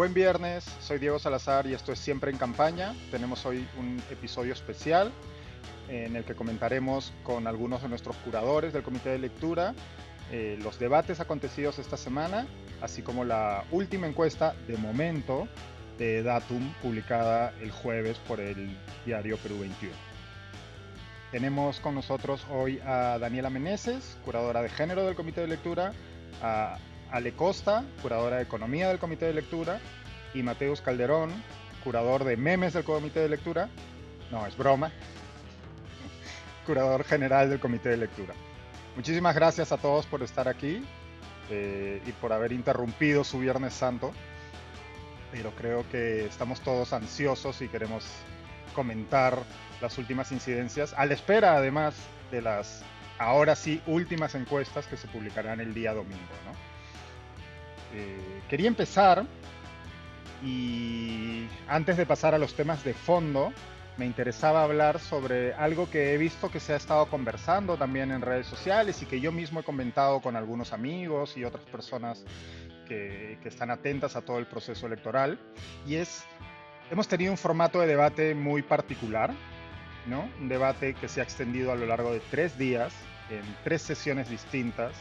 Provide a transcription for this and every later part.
Buen viernes, soy Diego Salazar y esto es Siempre en Campaña. Tenemos hoy un episodio especial en el que comentaremos con algunos de nuestros curadores del comité de lectura eh, los debates acontecidos esta semana, así como la última encuesta de momento de Datum publicada el jueves por el diario Perú 21. Tenemos con nosotros hoy a Daniela Meneses, curadora de género del comité de lectura, a Ale Costa, curadora de economía del comité de lectura, y Mateus Calderón, curador de memes del comité de lectura. No, es broma. curador general del comité de lectura. Muchísimas gracias a todos por estar aquí eh, y por haber interrumpido su Viernes Santo. Pero creo que estamos todos ansiosos y queremos comentar las últimas incidencias, a la espera además de las ahora sí últimas encuestas que se publicarán el día domingo. Eh, quería empezar y antes de pasar a los temas de fondo, me interesaba hablar sobre algo que he visto que se ha estado conversando también en redes sociales y que yo mismo he comentado con algunos amigos y otras personas que, están atentas a todo el proceso electoral. Y es, hemos tenido un formato de debate muy particular, ¿no? Un debate que se ha extendido a lo largo de tres días, en tres sesiones distintas,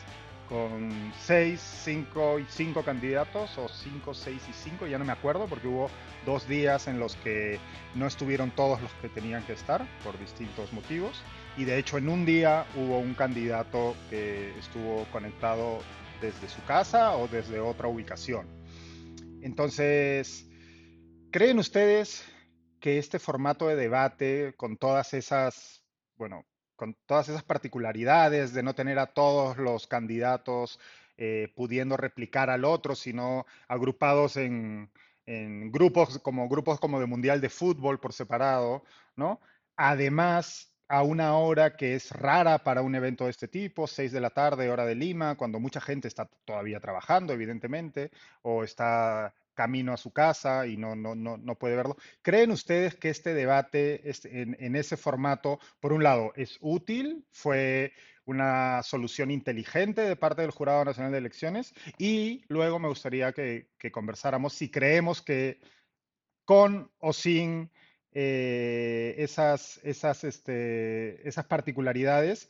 con seis, cinco y cinco candidatos, o cinco, seis y cinco, ya no me acuerdo, porque hubo dos días en los que no estuvieron todos los que tenían que estar por distintos motivos. Y de hecho en un día hubo un candidato que estuvo conectado desde su casa o desde otra ubicación. Entonces, ¿creen ustedes que este formato de debate con todas esas, bueno, con todas esas particularidades de no tener a todos los candidatos eh, pudiendo replicar al otro, sino agrupados en, grupos como grupos como de Mundial de Fútbol por separado, ¿no? Además, a una hora que es rara para un evento de este tipo, 6 de la tarde, hora de Lima, cuando mucha gente está todavía trabajando, evidentemente, o está camino a su casa y no, no, no, no puede verlo. ¿Creen ustedes que este debate este, en, ese formato, por un lado, es útil? ¿Fue una solución inteligente de parte del Jurado Nacional de Elecciones? Y luego me gustaría que, conversáramos si creemos que con o sin eh, esas, esas, este, esas particularidades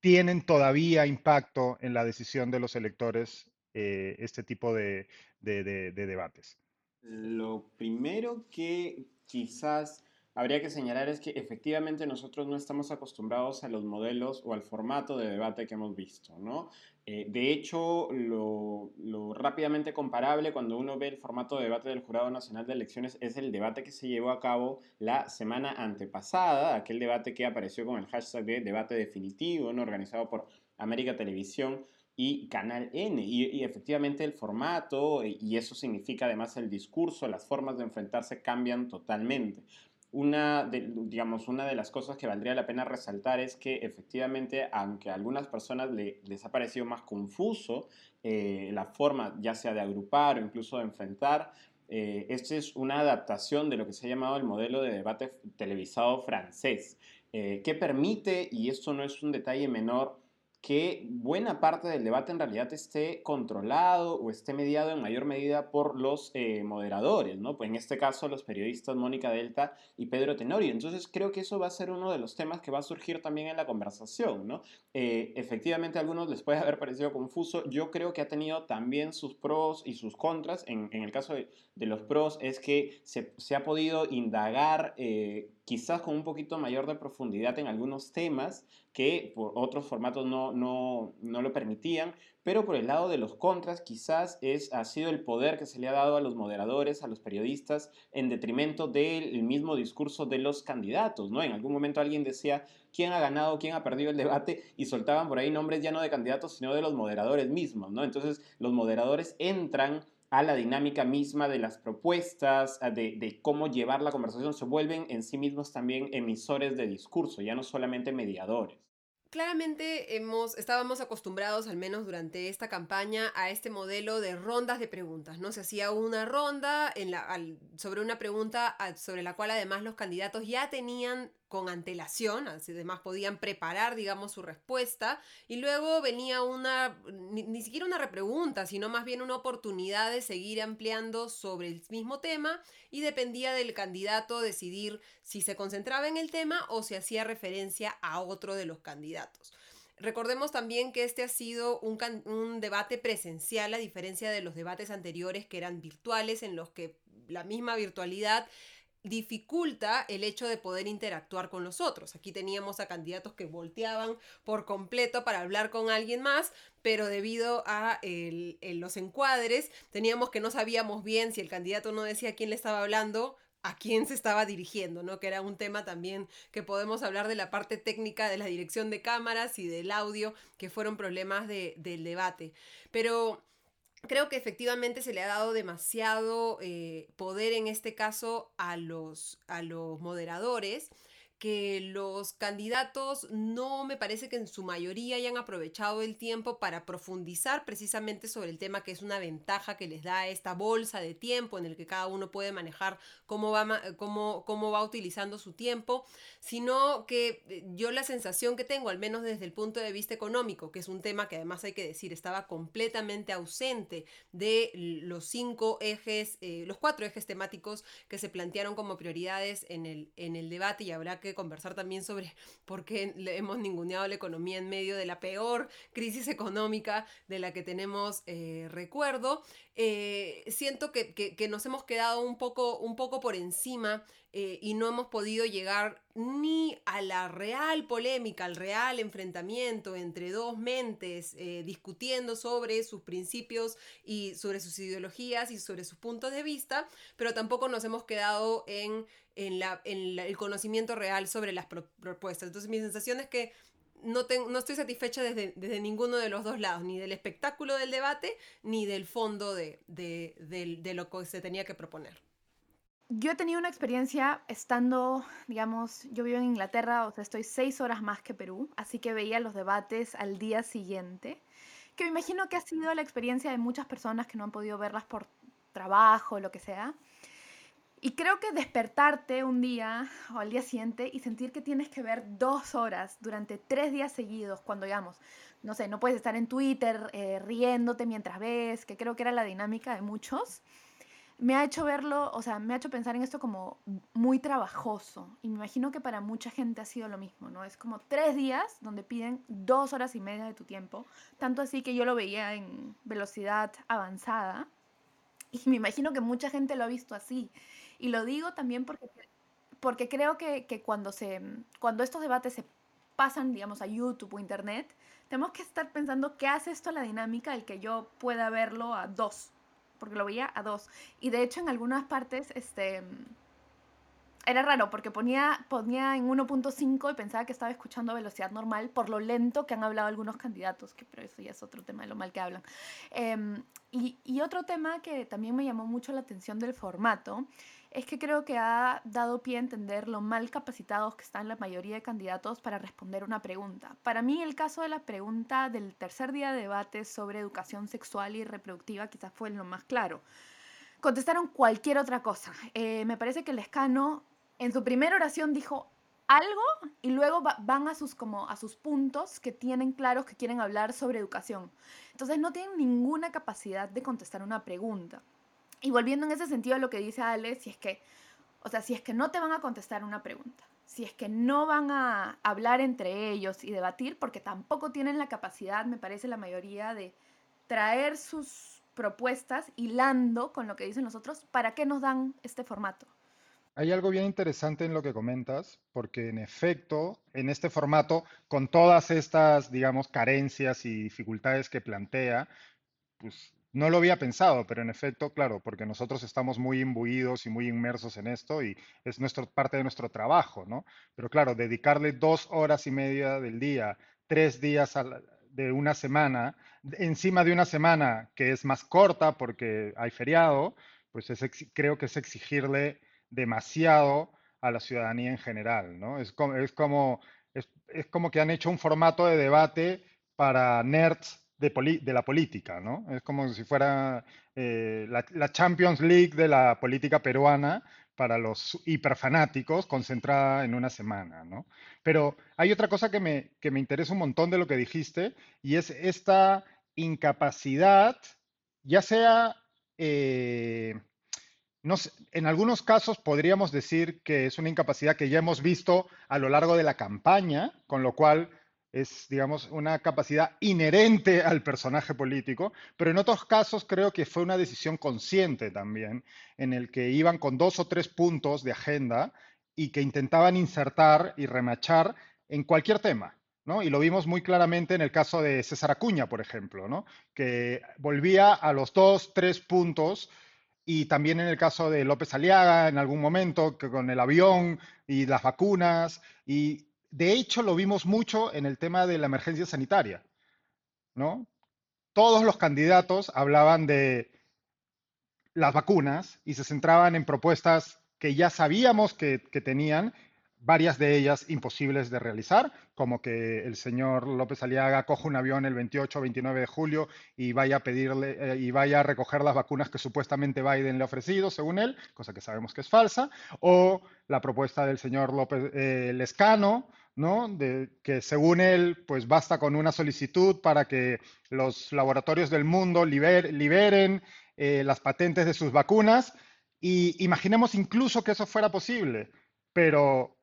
tienen todavía impacto en la decisión de los electores eh, este tipo de, debates? Lo primero que quizás habría que señalar es que efectivamente nosotros no estamos acostumbrados a los modelos o al formato de debate que hemos visto, ¿no? Eh, de hecho, lo, rápidamente comparable cuando uno ve el formato de debate del Jurado Nacional de Elecciones es el debate que se llevó a cabo la semana antepasada, aquel debate que apareció con el hashtag de debate definitivo, ¿no? organizado por América Televisión, y Canal N. Y, efectivamente el formato, y eso significa además el discurso, las formas de enfrentarse cambian totalmente. Una de, digamos, una de las cosas que valdría la pena resaltar es que efectivamente, aunque a algunas personas les ha parecido más confuso eh, la forma ya sea de agrupar o incluso de enfrentar, eh, esta es una adaptación de lo que se ha llamado el modelo de debate televisado francés, eh, que permite, y esto no es un detalle menor, que buena parte del debate en realidad esté controlado o esté mediado en mayor medida por los eh, moderadores, ¿no? Pues en este caso los periodistas Mónica Delta y Pedro Tenorio. Entonces creo que eso va a ser uno de los temas que va a surgir también en la conversación, ¿no? Eh, efectivamente a algunos les puede haber parecido confuso. Yo creo que ha tenido también sus pros y sus contras. En, el caso de, los pros es que se, ha podido indagar eh, quizás con un poquito mayor de profundidad en algunos temas que por otros formatos no, no, no, lo permitían, pero por el lado de los contras quizás es, ha sido el poder que se le ha dado a los moderadores, a los periodistas, en detrimento del mismo discurso de los candidatos, ¿no? En algún momento alguien decía quién ha ganado, quién ha perdido el debate y soltaban por ahí nombres ya no de candidatos, sino de los moderadores mismos, ¿no? Entonces los moderadores entran a la dinámica misma de las propuestas, de, de, cómo llevar la conversación, se vuelven en sí mismos también emisores de discurso, ya no solamente mediadores. Claramente hemos, estábamos acostumbrados, al menos durante esta campaña, a este modelo de rondas de preguntas, ¿no? Se hacía una ronda sobre una pregunta sobre la cual además los candidatos ya tenían con antelación, además podían preparar, digamos, su respuesta, y luego venía una, ni, siquiera una repregunta, sino más bien una oportunidad de seguir ampliando sobre el mismo tema y dependía del candidato decidir si se concentraba en el tema o si hacía referencia a otro de los candidatos. Recordemos también que este ha sido un, debate presencial, a diferencia de los debates anteriores que eran virtuales, en los que la misma virtualidad dificulta el hecho de poder interactuar con los otros. Aquí teníamos a candidatos que volteaban por completo para hablar con alguien más, pero debido a los encuadres teníamos que no sabíamos bien si el candidato no decía a quién le estaba hablando, a quién se estaba dirigiendo, ¿no? Que era un tema también que podemos hablar de la parte técnica de la dirección de cámaras y del audio, que fueron problemas de, del debate. Pero creo que efectivamente se le ha dado demasiado eh, poder en este caso a los, a los moderadores que los candidatos no me parece que en su mayoría hayan aprovechado el tiempo para profundizar precisamente sobre el tema que es una ventaja que les da esta bolsa de tiempo en el que cada uno puede manejar cómo va, cómo, cómo va utilizando su tiempo, sino que eh, yo la sensación que tengo, al menos desde el punto de vista económico, que es un tema que además hay que decir estaba completamente ausente de los cinco ejes, eh, los cuatro ejes temáticos que se plantearon como prioridades en el, en el debate y habrá que conversar también sobre por qué le hemos ninguneado la economía en medio de la peor crisis económica de la que tenemos eh, recuerdo. Eh, siento que, que, nos hemos quedado un poco, un poco por encima eh, y no hemos podido llegar ni a la real polémica, al real enfrentamiento entre dos mentes discutiendo sobre sus principios y sobre sus ideologías y sobre sus puntos de vista, pero tampoco nos hemos quedado en en, la, en el conocimiento real sobre las propuestas. Entonces mi sensación es que no, estoy satisfecha desde, ninguno de los dos lados, ni del espectáculo del debate, ni del fondo de, de, lo que se tenía que proponer. Yo he tenido una experiencia estando, digamos, yo vivo en Inglaterra, o sea, estoy seis horas más que Perú, así que veía los debates al día siguiente, que me imagino que ha sido la experiencia de muchas personas que no han podido verlas por trabajo, lo que sea. Y creo que despertarte un día o al día siguiente y sentir que tienes que ver dos horas durante tres días seguidos, cuando digamos, no sé, no puedes estar en Twitter eh, riéndote mientras ves, que creo que era la dinámica de muchos, me ha hecho verlo, o sea, me ha hecho pensar en esto como muy trabajoso. Y me imagino que para mucha gente ha sido lo mismo, ¿no? Es como tres días donde piden dos horas y media de tu tiempo, tanto así que yo lo veía en velocidad avanzada. Y me imagino que mucha gente lo ha visto así. Y lo digo también porque, porque creo que, que cuando, se, cuando estos debates se pasan, digamos, a YouTube o Internet, tenemos que estar pensando qué hace esto a la dinámica el que yo pueda verlo a dos, porque lo veía a dos. Y de hecho en algunas partes, este, era raro porque ponía, ponía en 1.5 y pensaba que estaba escuchando a velocidad normal por lo lento que han hablado algunos candidatos, que pero eso ya es otro tema de lo mal que hablan. Em, y, y, otro tema que también me llamó mucho la atención del formato es que creo que ha dado pie a entender lo mal capacitados que están la mayoría de candidatos para responder una pregunta. Para mí el caso de la pregunta del tercer día de debate sobre educación sexual y reproductiva quizás fue lo más claro. Contestaron cualquier otra cosa. Eh, me parece que el escano en su primera oración dijo algo y luego van a sus, como a sus puntos que tienen claros que quieren hablar sobre educación. Entonces no tienen ninguna capacidad de contestar una pregunta. Y volviendo en ese sentido a lo que dice Ale, si es que, o sea, si es que no te van a contestar una pregunta, si es que no van a hablar entre ellos y debatir, porque tampoco tienen la capacidad, me parece la mayoría, de traer sus propuestas hilando con lo que dicen los otros, ¿para qué nos dan este formato? Hay algo bien interesante en lo que comentas, porque en efecto, en este formato, con todas estas, digamos, carencias y dificultades que plantea, pues no lo había pensado, pero en efecto, claro, porque nosotros estamos muy imbuidos y muy inmersos en esto y es nuestro, parte de nuestro trabajo, ¿no? Pero claro, dedicarle dos horas y media del día, tres días de una semana, encima de una semana que es más corta porque hay feriado, pues creo que es exigirle demasiado a la ciudadanía en general, ¿no? Es como, es como, es como que han hecho un formato de debate para nerds de, la política, ¿no? Es como si fuera eh, la, Champions League de la política peruana, para los hiperfanáticos concentrada en una semana, ¿no? Pero hay otra cosa que me, que me interesa un montón de lo que dijiste y es esta incapacidad, ya sea, eh, en algunos casos podríamos decir que es una incapacidad que ya hemos visto a lo largo de la campaña, con lo cual es, digamos, una capacidad inherente al personaje político, pero en otros casos creo que fue una decisión consciente también, en el que iban con dos o tres puntos de agenda y que intentaban insertar y remachar en cualquier tema. ¿no? Y lo vimos muy claramente en el caso de César Acuña, por ejemplo, ¿no? que volvía a los dos, tres puntos y también en el caso de López Aliaga en algún momento, que con el avión y las vacunas, y de hecho, lo vimos mucho en el tema de la emergencia sanitaria, ¿no? Todos los candidatos hablaban de las vacunas y se centraban en propuestas que ya sabíamos que, tenían, varias de ellas imposibles de realizar, como que el señor López Aliaga coja un avión el 28 o 29 de julio y vaya a pedirle eh, y vaya a recoger las vacunas que supuestamente Biden le ha ofrecido, según él, cosa que sabemos que es falsa, o la propuesta del señor López eh, Lescano, ¿no? De que según él, pues basta con una solicitud para que los laboratorios del mundo liberen eh, las patentes de sus vacunas. Y imaginemos incluso que eso fuera posible, pero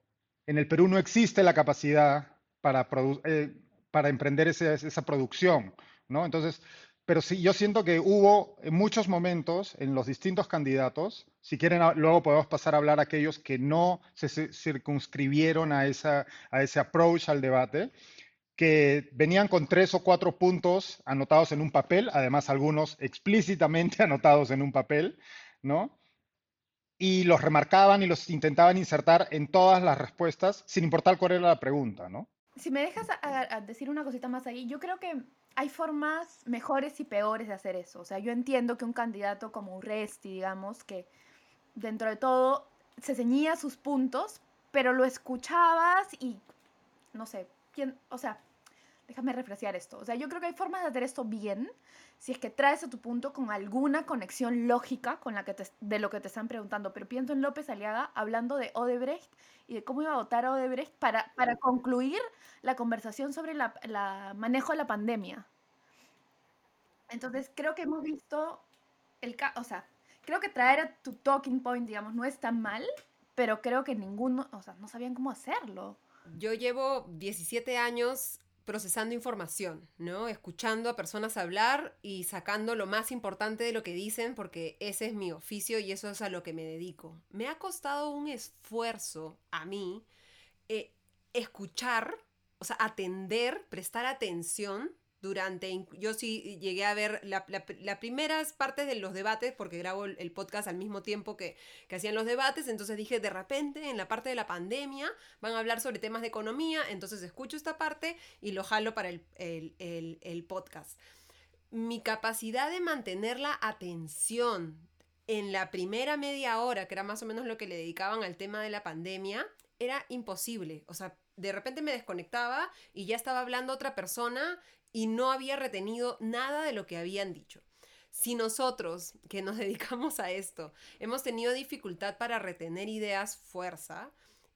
en el Perú no existe la capacidad para, eh, para emprender esa producción, ¿no? Entonces, pero sí, yo siento que hubo en muchos momentos en los distintos candidatos, si quieren luego podemos pasar a hablar a aquellos que no se circunscribieron a, esa, a ese approach al debate, que venían con tres o cuatro puntos anotados en un papel, además algunos explícitamente anotados en un papel, ¿no? Y los remarcaban y los intentaban insertar en todas las respuestas, sin importar cuál era la pregunta, ¿no? Si me dejas decir una cosita más ahí, yo creo que hay formas mejores y peores de hacer eso. O sea, yo entiendo que un candidato como Urresti, digamos, que dentro de todo se ceñía sus puntos, pero lo escuchabas y no sé, quién, o sea, déjame refrescar esto. O sea, yo creo que hay formas de hacer esto bien si es que traes a tu punto con alguna conexión lógica con la que de lo que te están preguntando. Pero pienso en López Aliaga hablando de Odebrecht y de cómo iba a votar a Odebrecht para, para concluir la conversación sobre el la manejo de la pandemia. Entonces creo que hemos visto el o sea, creo que traer a tu talking point, digamos, no es tan mal, pero creo que ninguno, o sea, no sabían cómo hacerlo. Yo llevo 17 años procesando información, ¿no? Escuchando a personas hablar y sacando lo más importante de lo que dicen porque ese es mi oficio y eso es a lo que me dedico. Me ha costado un esfuerzo a mí eh, escuchar, o sea, atender, prestar atención durante, yo sí llegué a ver las primeras partes de los debates, porque grabo el, podcast al mismo tiempo que, que, hacían los debates, entonces dije, de repente, en la parte de la pandemia, van a hablar sobre temas de economía, entonces escucho esta parte y lo jalo para el, el, el podcast. Mi capacidad de mantener la atención en la primera media hora, que era más o menos lo que le dedicaban al tema de la pandemia, era imposible. O sea, de repente me desconectaba y ya estaba hablando otra persona y no había retenido nada de lo que habían dicho. Si nosotros, que nos dedicamos a esto, hemos tenido dificultad para retener ideas, fuerza,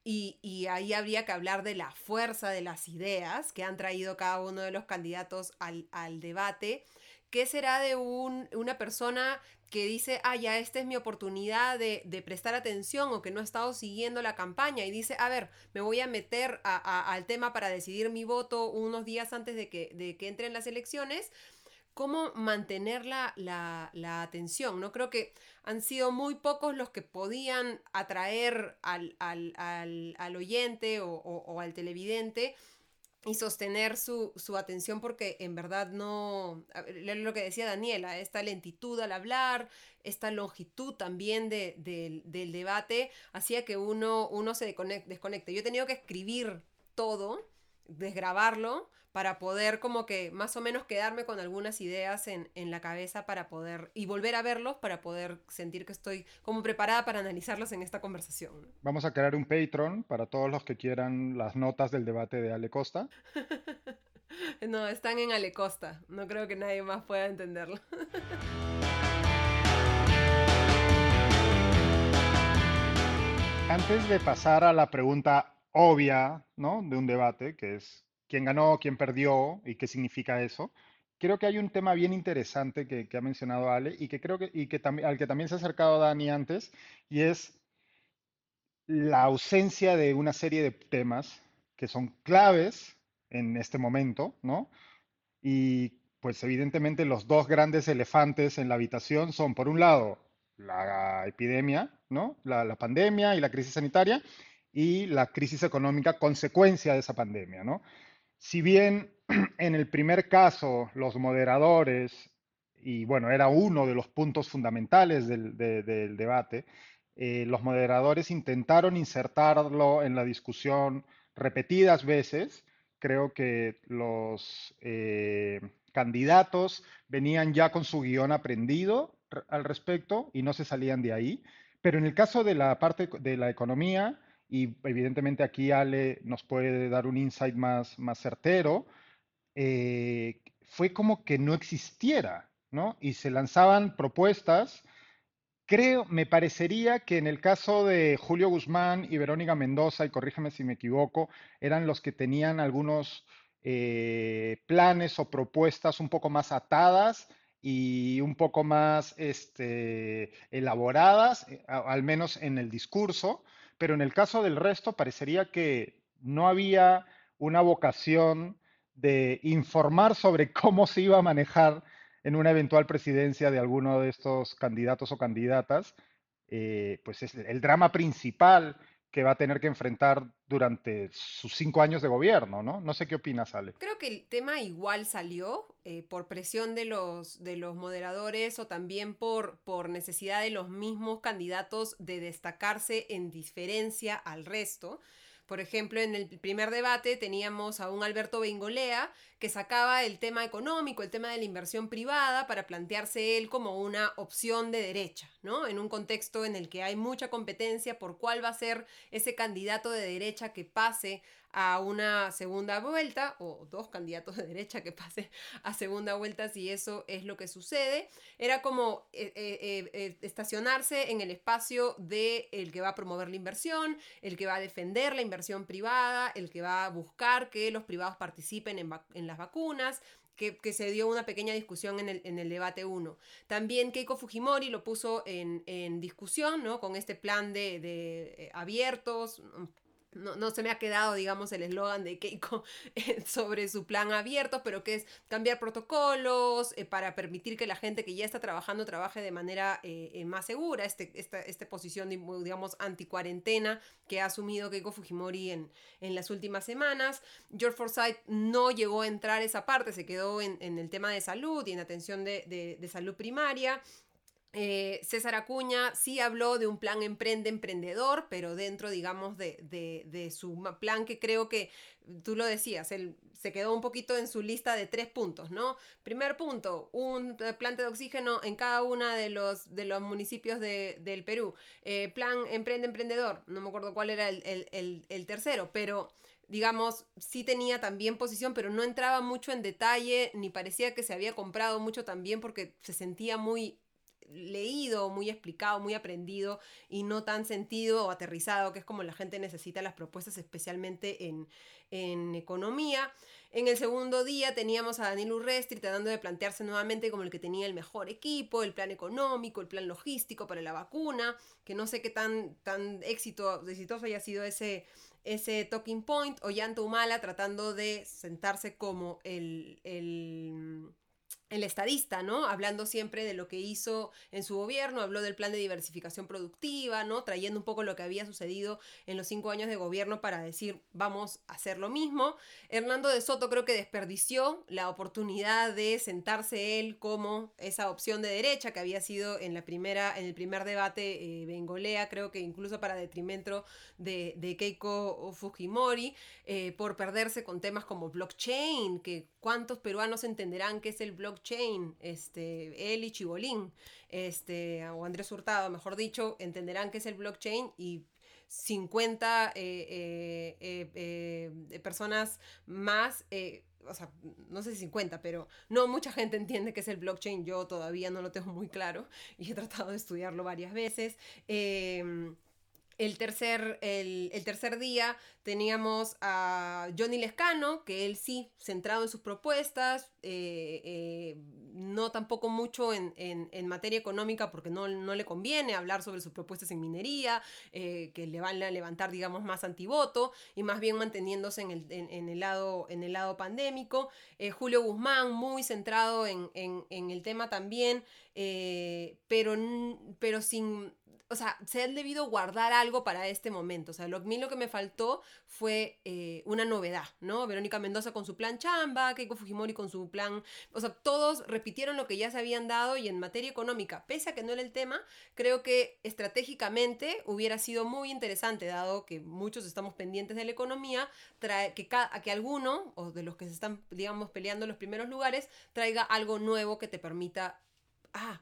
y, ahí habría que hablar de la fuerza de las ideas que han traído cada uno de los candidatos al, debate, ¿qué será de una persona que dice, ah, ya esta es mi oportunidad de, prestar atención o que no ha estado siguiendo la campaña y dice, a ver, me voy a meter al tema para decidir mi voto unos días antes de que, de que entren las elecciones, ¿cómo mantener la, atención? No creo que han sido muy pocos los que podían atraer al, oyente o al televidente y sostener su, atención porque en verdad no, lo que decía Daniela, esta lentitud al hablar, esta longitud también del debate, hacía que uno, uno se desconecte. Yo he tenido que escribir todo, desgrabarlo, para poder como que más o menos quedarme con algunas ideas en, la cabeza para poder y volver a verlos para poder sentir que estoy como preparada para analizarlos en esta conversación. Vamos a crear un Patreon para todos los que quieran las notas del debate de Ale Costa. no, están en Ale Costa. No creo que nadie más pueda entenderlo. Antes de pasar a la pregunta obvia, ¿no? De un debate, que es quién ganó, quién perdió y qué significa eso, creo que hay un tema bien interesante que, que ha mencionado Ale y que creo que, y que al que también se ha acercado Dani antes, y es la ausencia de una serie de temas que son claves en este momento, ¿no? Y pues evidentemente los dos grandes elefantes en la habitación son, por un lado, la epidemia, ¿no? La, la pandemia y la crisis sanitaria, y la crisis económica consecuencia de esa pandemia, ¿no? Si bien en el primer caso los moderadores, y bueno, era uno de los puntos fundamentales del, de, del debate, eh, los moderadores intentaron insertarlo en la discusión repetidas veces. Creo que los eh, candidatos venían ya con su guion aprendido al respecto y no se salían de ahí. Pero en el caso de la parte de la economía, y evidentemente aquí Ale nos puede dar un insight más, más certero, eh, fue como que no existiera, ¿no? Y se lanzaban propuestas. Creo, me parecería que en el caso de Julio Guzmán y Verónica Mendoza, y corrígeme si me equivoco, eran los que tenían algunos eh, planes o propuestas un poco más atadas y un poco más este, elaboradas, eh, al menos en el discurso pero en el caso del resto parecería que no había una vocación de informar sobre cómo se iba a manejar en una eventual presidencia de alguno de estos candidatos o candidatas, eh, pues es el drama principal que va a tener que enfrentar durante sus cinco años de gobierno, ¿no? No sé qué opinas, Ale. Creo que el tema igual salió eh, por presión de los, de los moderadores o también por, por necesidad de los mismos candidatos de destacarse en diferencia al resto. Por ejemplo, en el primer debate teníamos a un Alberto Bengolea que sacaba el tema económico, el tema de la inversión privada, para plantearse él como una opción de derecha, ¿no? En un contexto en el que hay mucha competencia por cuál va a ser ese candidato de derecha que pase a una segunda vuelta o dos candidatos de derecha que pase a segunda vuelta si eso es lo que sucede. Era como eh, eh, eh, estacionarse en el espacio de el que va a promover la inversión, el que va a defender la inversión privada, el que va a buscar que los privados participen en, las vacunas, que, se dio una pequeña discusión en el, debate 1. También Keiko Fujimori lo puso en, discusión, ¿no? Con este plan de abiertos, no, no, se me ha quedado, digamos, el eslogan de Keiko eh, sobre su plan abierto, pero que es cambiar protocolos eh, para permitir que la gente que ya está trabajando trabaje de manera eh, más segura. Este, esta, esta posición, digamos, anticuarentena que ha asumido Keiko Fujimori en, en las últimas semanas. George Forsyth no llegó a entrar esa parte, se quedó en, en el tema de salud y en atención de, de, de salud primaria. Eh, César Acuña sí habló de un plan emprende emprendedor, pero dentro, digamos, de, de, de, su plan que creo que tú lo decías, él se quedó un poquito en su lista de tres puntos, ¿no? Primer punto, un plante de oxígeno en cada uno de los, de los municipios de, del Perú. Eh, plan emprende emprendedor, no me acuerdo cuál era el, el, el tercero, pero digamos, sí tenía también posición, pero no entraba mucho en detalle, ni parecía que se había comprado mucho también porque se sentía muy leído, muy explicado, muy aprendido y no tan sentido o aterrizado, que es como la gente necesita las propuestas, especialmente en, en economía. En el segundo día teníamos a Daniel Urrestri tratando de plantearse nuevamente como el que tenía el mejor equipo, el plan económico, el plan logístico para la vacuna, que no sé qué tan, tan éxito, exitoso haya sido ese, ese talking point, o Yanto Humala tratando de sentarse como el, el el estadista, ¿no? Hablando siempre de lo que hizo en su gobierno, habló del plan de diversificación productiva, ¿no? Trayendo un poco lo que había sucedido en los cinco años de gobierno para decir, vamos a hacer lo mismo. Hernando de Soto creo que desperdició la oportunidad de sentarse él como esa opción de derecha que había sido en la primera, en el primer debate eh, Bengolea, creo que incluso para detrimento de, Keiko Fujimori, eh, por perderse con temas como blockchain, que cuántos peruanos entenderán qué es el blockchain blockchain, este, él y Chibolín, este, o Andrés Hurtado, mejor dicho, entenderán qué es el blockchain y 50 eh, eh, eh, personas más, o sea, no sé si 50, pero no mucha gente entiende qué es el blockchain, yo todavía no lo tengo muy claro y he tratado de estudiarlo varias veces. El tercer, el, tercer día teníamos a Johnny Lescano, que él sí, centrado en sus propuestas, eh, eh, no tampoco mucho en, materia económica porque no, no, le conviene hablar sobre sus propuestas en minería, eh, que le van a levantar, digamos, más antivoto, y más bien manteniéndose en el, en, el, lado, en el lado pandémico. Julio Guzmán, muy centrado en, el tema también, pero, pero sin o sea, se han debido guardar algo para este momento. O sea, lo, a mí lo que me faltó fue eh, una novedad, ¿no? Verónica Mendoza con su plan chamba, Keiko Fujimori con su plan. O sea, todos repitieron lo que ya se habían dado y en materia económica, pese a que no era el tema, creo que estratégicamente hubiera sido muy interesante, dado que muchos estamos pendientes de la economía, trae, que, cada, que alguno, o de los que se están, digamos, peleando en los primeros lugares, traiga algo nuevo que te permita. Ah,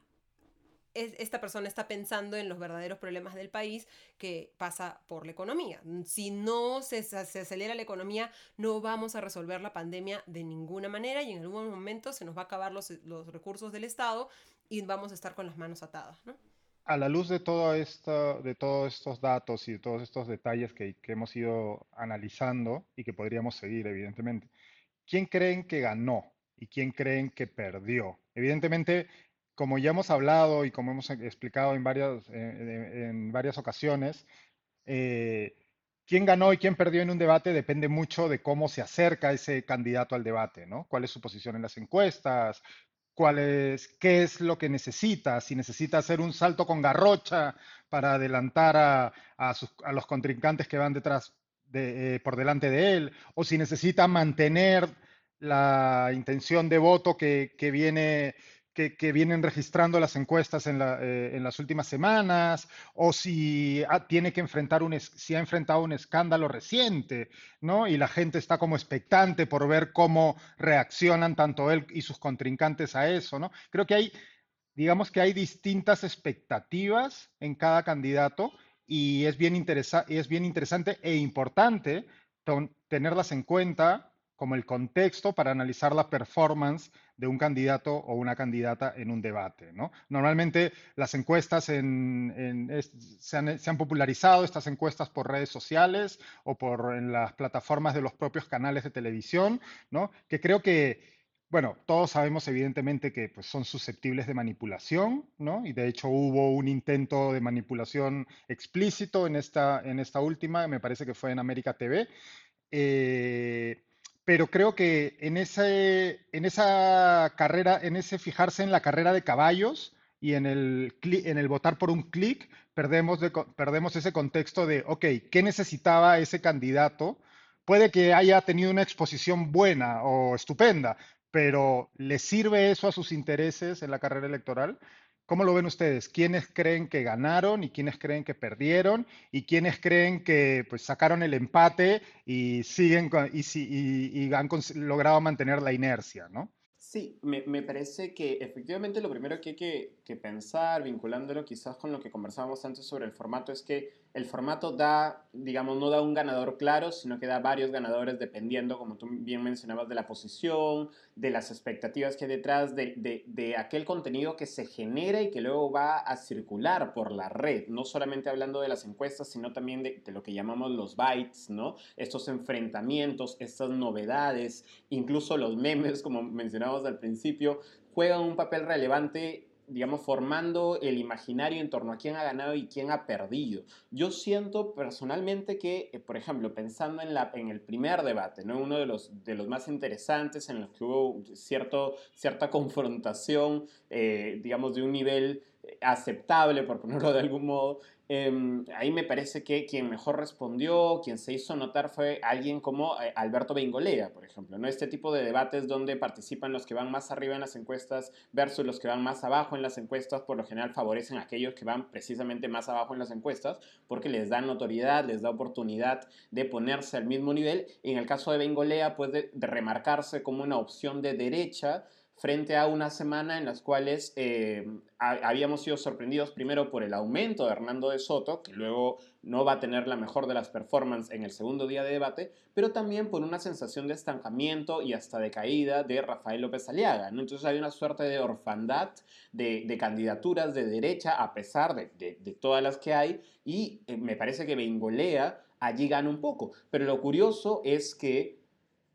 esta persona está pensando en los verdaderos problemas del país que pasa por la economía. Si no se, acelera la economía, no vamos a resolver la pandemia de ninguna manera y en algún momento se nos va a acabar los, recursos del Estado y vamos a estar con las manos atadas. A la luz de todo esto, de todos estos datos y de todos estos detalles que, que hemos ido analizando y que podríamos seguir, evidentemente, ¿quién creen que ganó y quién creen que perdió? Evidentemente, como ya hemos hablado y como hemos explicado en varias, eh, en varias ocasiones, eh, quién ganó y quién perdió en un debate depende mucho de cómo se acerca ese candidato al debate, ¿no? ¿Cuál es su posición en las encuestas? ¿Cuál es, ¿Qué es lo que necesita? Si necesita hacer un salto con garrocha para adelantar a, a, los contrincantes que van detrás de, eh, por delante de él, o si necesita mantener la intención de voto que, que viene que, vienen registrando las encuestas eh, en, las últimas semanas, o si tiene que enfrentar un, si ha enfrentado un escándalo reciente, ¿no? Y la gente está como expectante por ver cómo reaccionan tanto él y sus contrincantes a eso, ¿no? Creo que hay, digamos que hay distintas expectativas en cada candidato y es bien, es bien interesante e importante tenerlas en cuenta como el contexto para analizar la performance de un candidato o una candidata en un debate. ¿no? Normalmente las encuestas se, han, popularizado, estas encuestas por redes sociales o por en las plataformas de los propios canales de televisión, ¿no? que creo que, bueno, todos sabemos evidentemente que pues, son susceptibles de manipulación, ¿no? y de hecho hubo un intento de manipulación explícito en esta, en esta última, me parece que fue en América TV. Eh, pero creo que en, ese, en esa carrera, en ese fijarse en la carrera de caballos y en el, en el votar por un clic, perdemos, perdemos ese contexto de, ok, ¿qué necesitaba ese candidato? Puede que haya tenido una exposición buena o estupenda, pero ¿le sirve eso a sus intereses en la carrera electoral? ¿Cómo lo ven ustedes? ¿Quiénes creen que ganaron y quiénes creen que perdieron? ¿Y quiénes creen que pues, sacaron el empate y siguen y, y, y han logrado mantener la inercia? ¿no? Sí, me, me, parece que efectivamente lo primero que hay que, que, pensar, vinculándolo quizás con lo que conversábamos antes sobre el formato, es que el formato da, digamos, no da un ganador claro, sino que da varios ganadores dependiendo, como tú bien mencionabas, de la posición, de las expectativas que hay detrás, de, de, de aquel contenido que se genera y que luego va a circular por la red, no solamente hablando de las encuestas, sino también de, de lo que llamamos los bytes, ¿no? Estos enfrentamientos, estas novedades, incluso los memes, como mencionábamos al principio, juegan un papel relevante digamos, formando el imaginario en torno a quién ha ganado y quién ha perdido. Yo siento personalmente que, eh, por ejemplo, pensando en, la, en el primer debate, ¿no? uno de los, de los más interesantes en los que hubo cierto, cierta confrontación, eh, digamos, de un nivel aceptable, por ponerlo de algún modo, Em, ahí me parece que quien mejor respondió, quien se hizo notar fue alguien como eh, Alberto Bengolea, por ejemplo. ¿no? Este tipo de debates donde participan los que van más arriba en las encuestas versus los que van más abajo en las encuestas, por lo general favorecen a aquellos que van precisamente más abajo en las encuestas porque les dan notoriedad, les da oportunidad de ponerse al mismo nivel. En el caso de Bengolea, puede remarcarse como una opción de derecha frente a una semana en las cuales eh, habíamos sido sorprendidos primero por el aumento de Hernando de Soto, que luego no va a tener la mejor de las performances en el segundo día de debate, pero también por una sensación de estancamiento y hasta de caída de Rafael López Aliaga. Entonces hay una suerte de orfandad de, candidaturas de derecha, a pesar de, todas las que hay, y eh, me parece que Bengolea allí gana un poco. Pero lo curioso es que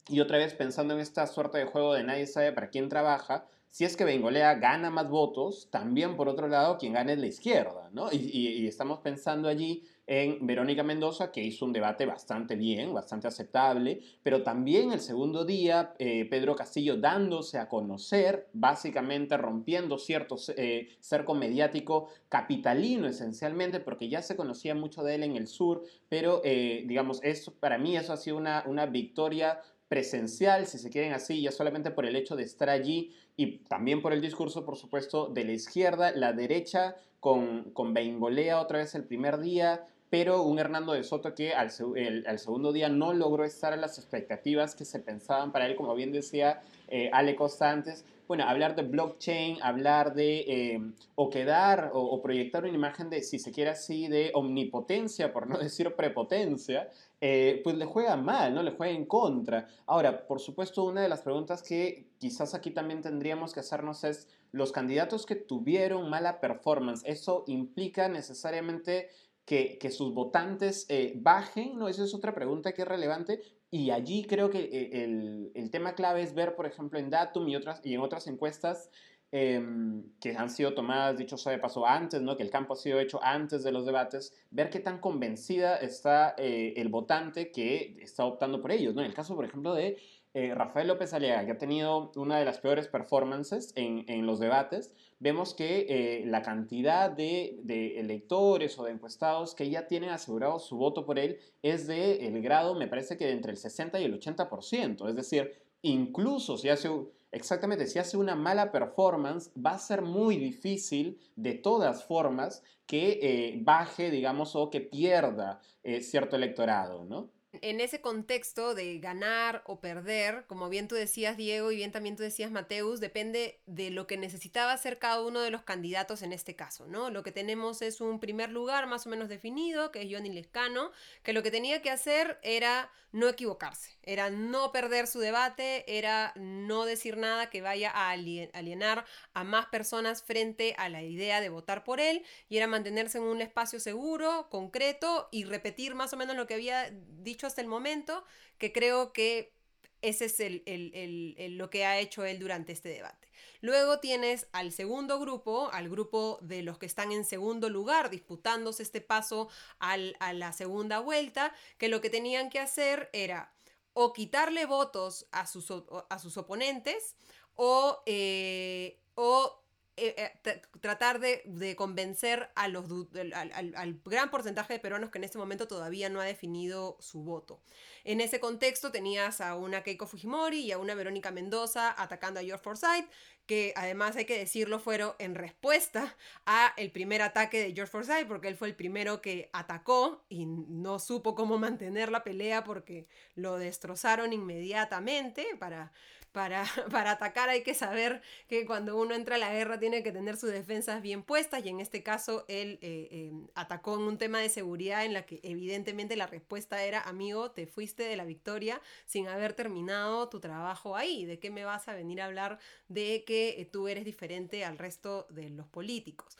y otra vez pensando en esta suerte de juego de nadie sabe para quién trabaja, si es que Bengolea gana más votos, también por otro lado quien gana es la izquierda, ¿no? Y, estamos pensando allí en Verónica Mendoza, que hizo un debate bastante bien, bastante aceptable, pero también el segundo día, eh, Pedro Castillo dándose a conocer, básicamente rompiendo cierto eh, cerco mediático capitalino esencialmente, porque ya se conocía mucho de él en el sur, pero eh, digamos, eso, para mí eso ha sido una, una victoria presencial, si se quieren así, ya solamente por el hecho de estar allí y también por el discurso, por supuesto, de la izquierda, la derecha con, con Beingolea otra vez el primer día, pero un Hernando de Soto que al, segundo día no logró estar a las expectativas que se pensaban para él, como bien decía eh, Ale Costa antes, bueno, hablar de blockchain, hablar de, eh, o quedar, o, proyectar una imagen de, si se quiere así, de omnipotencia, por no decir prepotencia, eh, pues le juega mal, ¿no? Le juega en contra. Ahora, por supuesto, una de las preguntas que quizás aquí también tendríamos que hacernos es, los candidatos que tuvieron mala performance, ¿eso implica necesariamente que, sus votantes eh, bajen? ¿No? Esa es otra pregunta que es relevante. Y allí creo que eh, el, el, tema clave es ver, por ejemplo, en Datum y, otras, y en otras encuestas em, que han sido tomadas, dicho sea de paso, antes, ¿no? que el campo ha sido hecho antes de los debates, ver qué tan convencida está eh, el votante que está optando por ellos. ¿no? En el caso, por ejemplo, de eh, Rafael López Aliaga, que ha tenido una de las peores performances en, en los debates, vemos que eh, la cantidad de, electores o de encuestados que ya tienen asegurado su voto por él es de el grado, me parece que de entre el 60 y el 80%. Es decir, incluso si hace, exactamente, si hace una mala performance, va a ser muy difícil de todas formas que eh, baje, digamos, o que pierda cierto electorado, ¿no? En ese contexto de ganar o perder, como bien tú decías, Diego, y bien también tú decías, Mateus, depende de lo que necesitaba hacer cada uno de los candidatos en este caso, ¿no? Lo que tenemos es un primer lugar más o menos definido, que es Johnny Lescano, que lo que tenía que hacer era no equivocarse, era no perder su debate, era no decir nada que vaya a alienar a más personas frente a la idea de votar por él, y era mantenerse en un espacio seguro, concreto, y repetir más o menos lo que había dicho hasta el momento, que creo que ese es el, lo que ha hecho él durante este debate. Luego tienes al segundo grupo, al grupo de los que están en segundo lugar, disputándose este paso a la segunda vuelta, que lo que tenían que hacer era o quitarle votos a sus, a sus oponentes o, eh, o eh, eh, tratar de, convencer a al, gran porcentaje de peruanos que en este momento todavía no ha definido su voto. En ese contexto tenías a una Keiko Fujimori y a una Verónica Mendoza atacando a George Forsyth, que además hay que decirlo fueron en respuesta a el primer ataque de George Forsyth, porque él fue el primero que atacó y no supo cómo mantener la pelea porque lo destrozaron inmediatamente para para, para atacar hay que saber que cuando uno entra a la guerra tiene que tener sus defensas bien puestas y en este caso él eh, em, atacó en un tema de seguridad en la que evidentemente la respuesta era, amigo, te fuiste de la victoria sin haber terminado tu trabajo ahí, ¿de qué me vas a venir a hablar de que eh, tú eres diferente al resto de los políticos?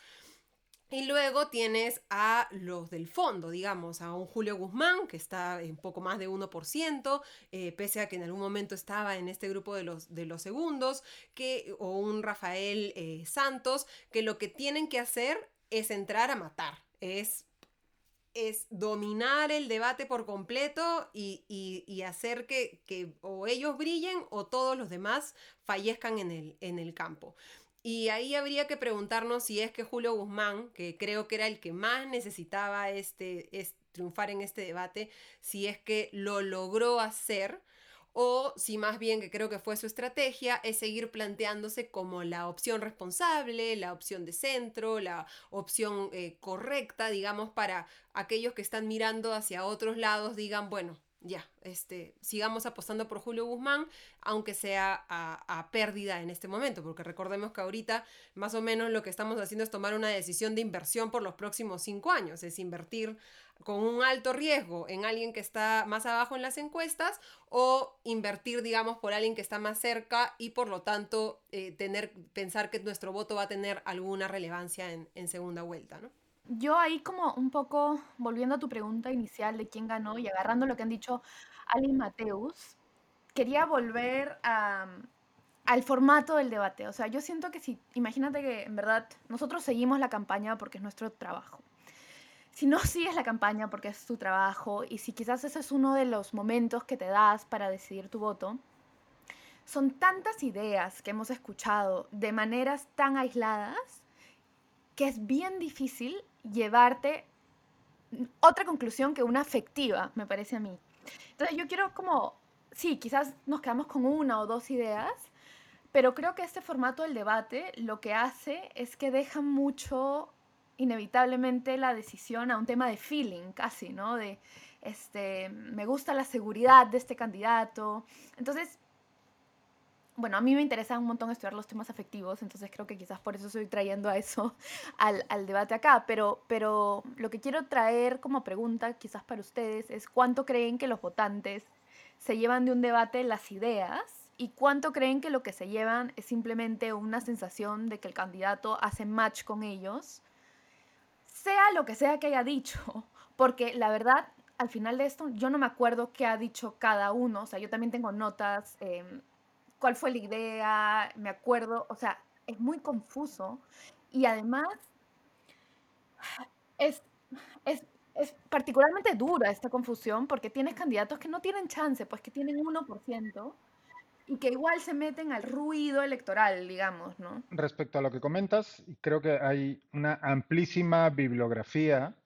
Y luego tienes a los del fondo, digamos, a un Julio Guzmán, que está en poco más de 1%, eh, pese a que en algún momento estaba en este grupo de los, de los segundos, que, o un Rafael eh, Santos, que lo que tienen que hacer es entrar a matar, es, es dominar el debate por completo y, y, hacer que, que, o ellos brillen o todos los demás fallezcan en el, en el campo. Y ahí habría que preguntarnos si es que Julio Guzmán, que creo que era el que más necesitaba este, triunfar en este debate, si es que lo logró hacer o si más bien que creo que fue su estrategia es seguir planteándose como la opción responsable, la opción de centro, la opción eh, correcta, digamos, para aquellos que están mirando hacia otros lados digan, bueno, ya, este, sigamos apostando por Julio Guzmán, aunque sea a, pérdida en este momento, porque recordemos que ahorita más o menos lo que estamos haciendo es tomar una decisión de inversión por los próximos cinco años, es invertir con un alto riesgo en alguien que está más abajo en las encuestas o invertir, digamos, por alguien que está más cerca y por lo tanto eh, tener, pensar que nuestro voto va a tener alguna relevancia en, en segunda vuelta, ¿no? Yo ahí como un poco, volviendo a tu pregunta inicial de quién ganó y agarrando lo que han dicho Ali y Mateus, quería volver al formato del debate. O sea, yo siento que si, imagínate que en verdad nosotros seguimos la campaña porque es nuestro trabajo. Si no sigues la campaña porque es tu trabajo y si quizás ese es uno de los momentos que te das para decidir tu voto, son tantas ideas que hemos escuchado de maneras tan aisladas que es bien difícil llevarte otra conclusión que una afectiva, me parece a mí. Entonces yo quiero como, sí, quizás nos quedamos con una o dos ideas, pero creo que este formato del debate lo que hace es que deja mucho, inevitablemente, la decisión a un tema de feeling, casi, ¿no? De, este, me gusta la seguridad de este candidato. Entonces, bueno, a mí me interesa un montón estudiar los temas afectivos, entonces creo que quizás por eso estoy trayendo a eso al, debate acá, pero, pero lo que quiero traer como pregunta quizás para ustedes es cuánto creen que los votantes se llevan de un debate las ideas y cuánto creen que lo que se llevan es simplemente una sensación de que el candidato hace match con ellos, sea lo que sea que haya dicho, porque la verdad, al final de esto, yo no me acuerdo qué ha dicho cada uno, o sea, yo también tengo notas. Eh, cuál fue la idea, me acuerdo, o sea, es muy confuso y además es, es, particularmente dura esta confusión porque tienes candidatos que no tienen chance, pues que tienen 1% y que igual se meten al ruido electoral, digamos, ¿no? Respecto a lo que comentas, creo que hay una amplísima bibliografía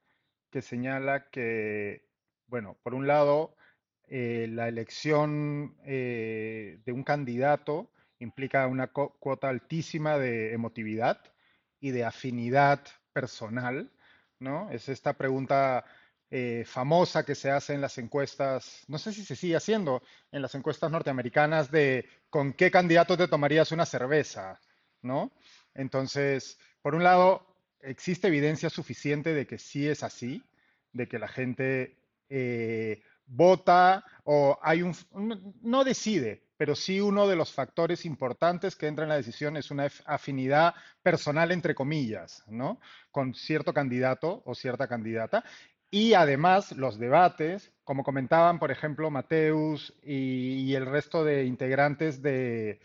que señala que, bueno, por un lado, eh, la elección eh, de un candidato implica una cuota altísima de emotividad y de afinidad personal, ¿no? Es esta pregunta eh, famosa que se hace en las encuestas, no sé si se sigue haciendo, en las encuestas norteamericanas de con qué candidato te tomarías una cerveza, ¿no? Entonces, por un lado, existe evidencia suficiente de que sí es así, de que la gente vota o hay un, no decide, pero sí uno de los factores importantes que entra en la decisión es una afinidad personal, entre comillas, ¿no? Con cierto candidato o cierta candidata. Y además los debates, como comentaban, por ejemplo, Mateus y, el resto de integrantes de,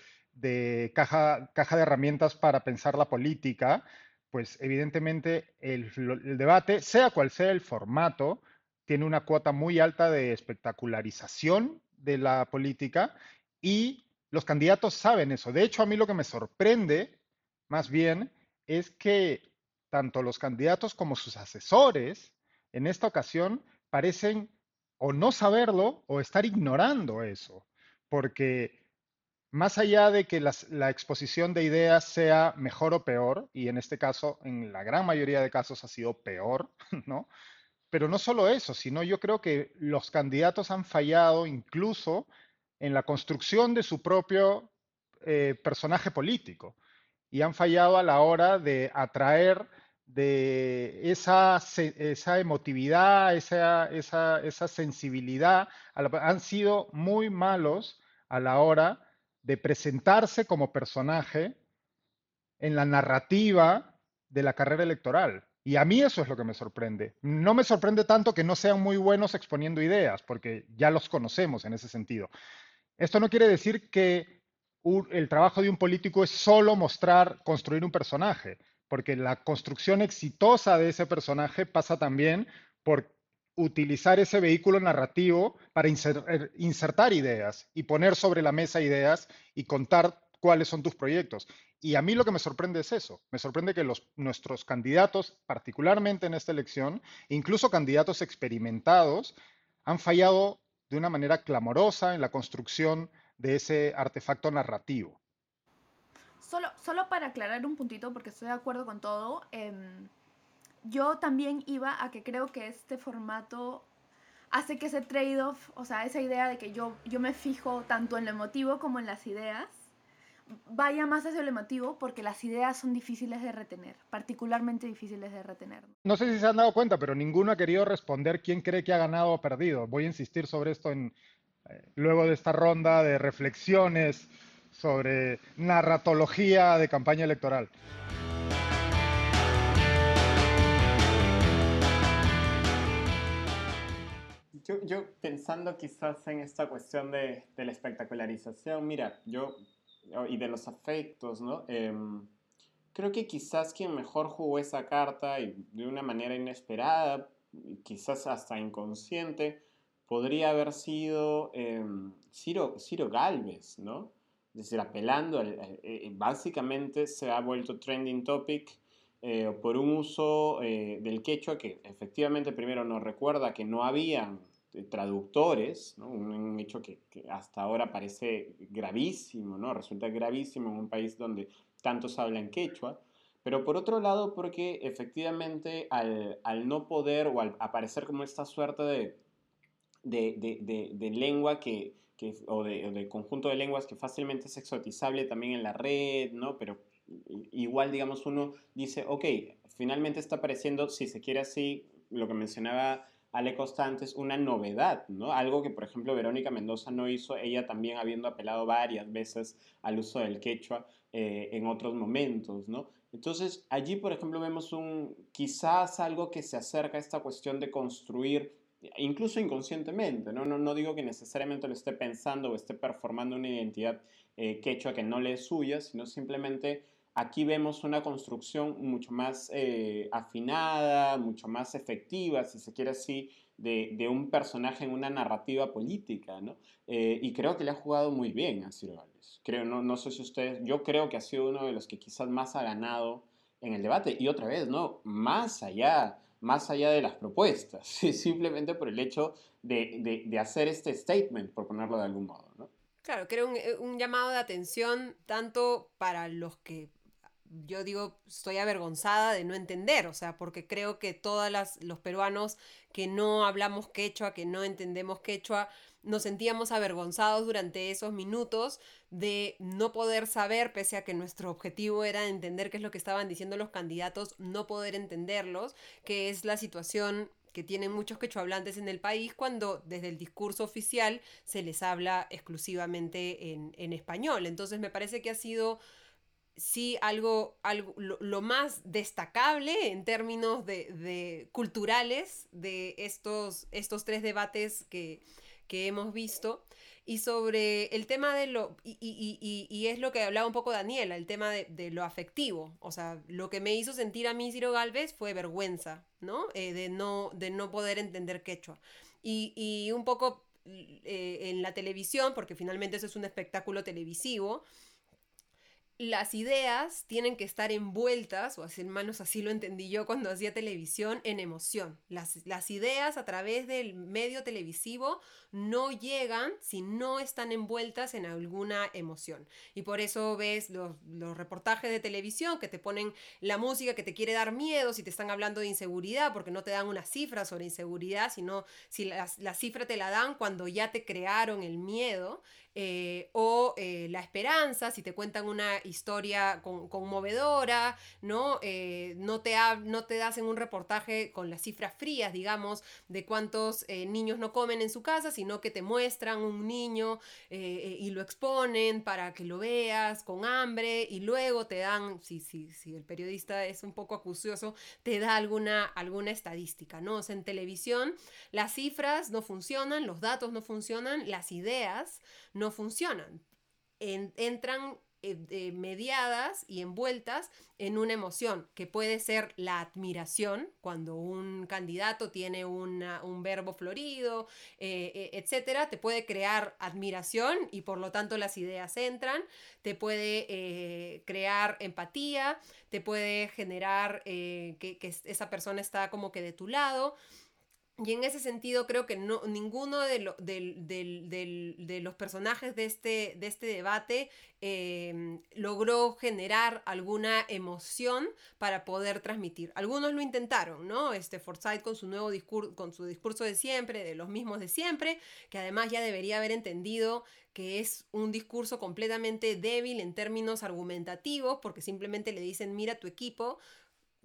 caja, caja, de herramientas para pensar la política, pues evidentemente el debate, sea cual sea el formato, tiene una cuota muy alta de espectacularización de la política y los candidatos saben eso. De hecho, a mí lo que me sorprende, más bien, es que tanto los candidatos como sus asesores en esta ocasión parecen o no saberlo o estar ignorando eso, porque más allá de que la exposición de ideas sea mejor o peor, y en este caso, en la gran mayoría de casos ha sido peor, ¿no? Pero no solo eso, sino yo creo que los candidatos han fallado incluso en la construcción de su propio eh, personaje político y han fallado a la hora de atraer de esa, esa emotividad, esa, esa, esa sensibilidad, han sido muy malos a la hora de presentarse como personaje en la narrativa de la carrera electoral. Y a mí eso es lo que me sorprende. No me sorprende tanto que no sean muy buenos exponiendo ideas, porque ya los conocemos en ese sentido. Esto no quiere decir que el trabajo de un político es solo mostrar, construir un personaje, porque la construcción exitosa de ese personaje pasa también por utilizar ese vehículo narrativo para insertar ideas y poner sobre la mesa ideas y contar cuáles son tus proyectos. Y a mí lo que me sorprende es eso. Me sorprende que los, nuestros candidatos, particularmente en esta elección, incluso candidatos experimentados, han fallado de una manera clamorosa en la construcción de ese artefacto narrativo. Solo, solo para aclarar un puntito, porque estoy de acuerdo con todo, em, yo también iba a que creo que este formato hace que ese trade-off, o sea, esa idea de que yo, yo me fijo tanto en lo emotivo como en las ideas, vaya más hacia lo emotivo porque las ideas son difíciles de retener, particularmente difíciles de retener. No sé si se han dado cuenta, pero ninguno ha querido responder quién cree que ha ganado o perdido. Voy a insistir sobre esto en, eh, luego de esta ronda de reflexiones sobre narratología de campaña electoral. Yo, pensando quizás en esta cuestión de, la espectacularización, mira, yo, y de los afectos, ¿no? Em, creo que quizás quien mejor jugó esa carta y de una manera inesperada, quizás hasta inconsciente, podría haber sido em, Ciro, Ciro Galvez, ¿no? Es decir, apelando, eh, eh, básicamente se ha vuelto trending topic eh, por un uso del quechua que efectivamente primero nos recuerda que no había traductores, un, hecho que, hasta ahora parece gravísimo, ¿no? resulta gravísimo en un país donde tantos hablan quechua, pero por otro lado porque efectivamente al, al no poder o al aparecer como esta suerte de, de, de, de lengua que, que, o, de, conjunto de lenguas que fácilmente es exotizable también en la red, ¿no? Pero igual, digamos, uno dice, ok, finalmente está apareciendo, si se quiere así, lo que mencionaba Ale Constantes, una novedad, ¿no? Algo que, por ejemplo, Verónica Mendoza no hizo, ella también habiendo apelado varias veces al uso del quechua eh, en otros momentos, ¿no? Entonces, allí, por ejemplo, vemos un, quizás algo que se acerca a esta cuestión de construir incluso inconscientemente, ¿no? No, no digo que necesariamente lo esté pensando o esté performando una identidad eh, quechua que no le es suya, sino simplemente aquí vemos una construcción mucho más eh, afinada, mucho más efectiva, si se quiere así, de, de un personaje en una narrativa política, ¿no? Eh, y creo que le ha jugado muy bien a Ciro Gálvez. Creo, no, no sé si ustedes, yo creo que ha sido uno de los que quizás más ha ganado en el debate. Y otra vez, ¿no? Más allá más allá de las propuestas, simplemente por el hecho de, hacer este statement, por ponerlo de algún modo. ¿no? Claro, que era eh, un, llamado de atención tanto para los que yo digo, estoy avergonzada de no entender, o sea, porque creo que todos los peruanos que no hablamos quechua, que no entendemos quechua, nos sentíamos avergonzados durante esos minutos de no poder saber, pese a que nuestro objetivo era entender qué es lo que estaban diciendo los candidatos, no poder entenderlos, que es la situación que tienen muchos quechohablantes en el país cuando desde el discurso oficial se les habla exclusivamente en, español. Entonces me parece que ha sido sí algo, algo lo, más destacable en términos de, culturales de estos, estos tres debates que, que hemos visto. Y sobre el tema de lo, y, y, y, es lo que hablaba un poco Daniela, el tema de, de, lo afectivo. O sea, lo que me hizo sentir a mí Ciro Galvez fue vergüenza, ¿no? Eh, de ¿no? De no poder entender quechua. Y, un poco eh, en la televisión, porque finalmente eso es un espectáculo televisivo, las ideas tienen que estar envueltas, o así manos así lo entendí yo cuando hacía televisión, en emoción. Las, las, ideas a través del medio televisivo no llegan si no están envueltas en alguna emoción. Y por eso ves los, los reportajes de televisión que te ponen la música que te quiere dar miedo si te están hablando de inseguridad, porque no te dan una cifra sobre inseguridad, sino si la, la cifra te la dan cuando ya te crearon el miedo. Eh, o eh, la esperanza, si te cuentan una historia conmovedora, ¿no? Eh, no, te no te hacen un reportaje con las cifras frías, digamos, de cuántos niños no comen en su casa, sino que te muestran un niño y lo exponen para que lo veas con hambre y luego te dan, si, si, si el periodista es un poco acucioso, te da alguna, alguna estadística, ¿no? O sea, en televisión las cifras no funcionan, los datos no funcionan, las ideas no funcionan. entran eh, mediadas y envueltas en una emoción que puede ser la admiración, cuando un candidato tiene un verbo florido, eh, eh, etcétera, te puede crear admiración y por lo tanto las ideas entran, te puede crear empatía, te puede generar que, que esa persona está como que de tu lado Y en ese sentido creo que no, ninguno de, de los personajes de este, de este debate em, logró generar alguna emoción para poder transmitir. Algunos lo intentaron, ¿no? Este Forsyth con su nuevo discurso, con su discurso de siempre, de los mismos de siempre, que además ya debería haber entendido que es un discurso completamente débil en términos argumentativos, porque simplemente le dicen, mira tu equipo,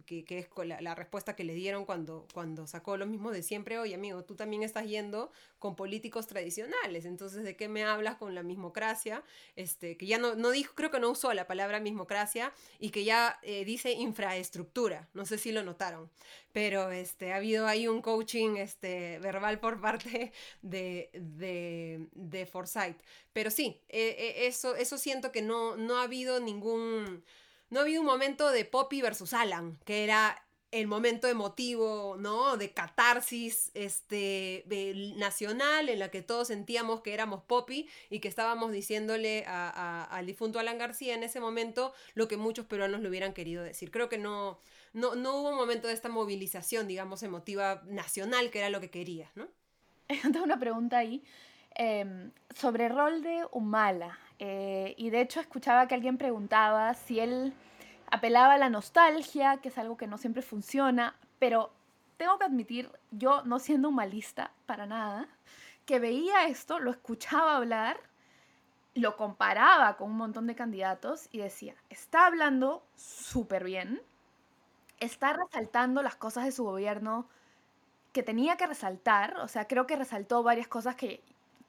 que, es la, la, respuesta que le dieron cuando, cuando sacó lo mismo de siempre, oye amigo, tú también estás yendo con políticos tradicionales, entonces ¿de qué me hablas con la mismocracia? Este, que ya no, no dijo, creo que no usó la palabra mismocracia y que ya eh, dice infraestructura, no sé si lo notaron, pero este, ha habido ahí un coaching este, verbal por parte de, de, de Forsyth. Pero sí, eh, eh, eso, eso siento que no, no ha habido ningún no había un momento de Poppy versus Alan, que era el momento emotivo, ¿no? De catarsis este, nacional en la que todos sentíamos que éramos Poppy y que estábamos diciéndole al difunto Alan García en ese momento lo que muchos peruanos le hubieran querido decir. Creo que no, no, no hubo un momento de esta movilización, digamos, emotiva nacional, que era lo que querías, ¿no? Tengo una pregunta ahí em, sobre rol de Humala. Eh, y de hecho escuchaba que alguien preguntaba si él apelaba a la nostalgia, que es algo que no siempre funciona, pero tengo que admitir, yo no siendo humanista para nada, que veía esto, lo escuchaba hablar, lo comparaba con un montón de candidatos y decía, está hablando súper bien, está resaltando las cosas de su gobierno que tenía que resaltar, o sea, creo que resaltó varias cosas que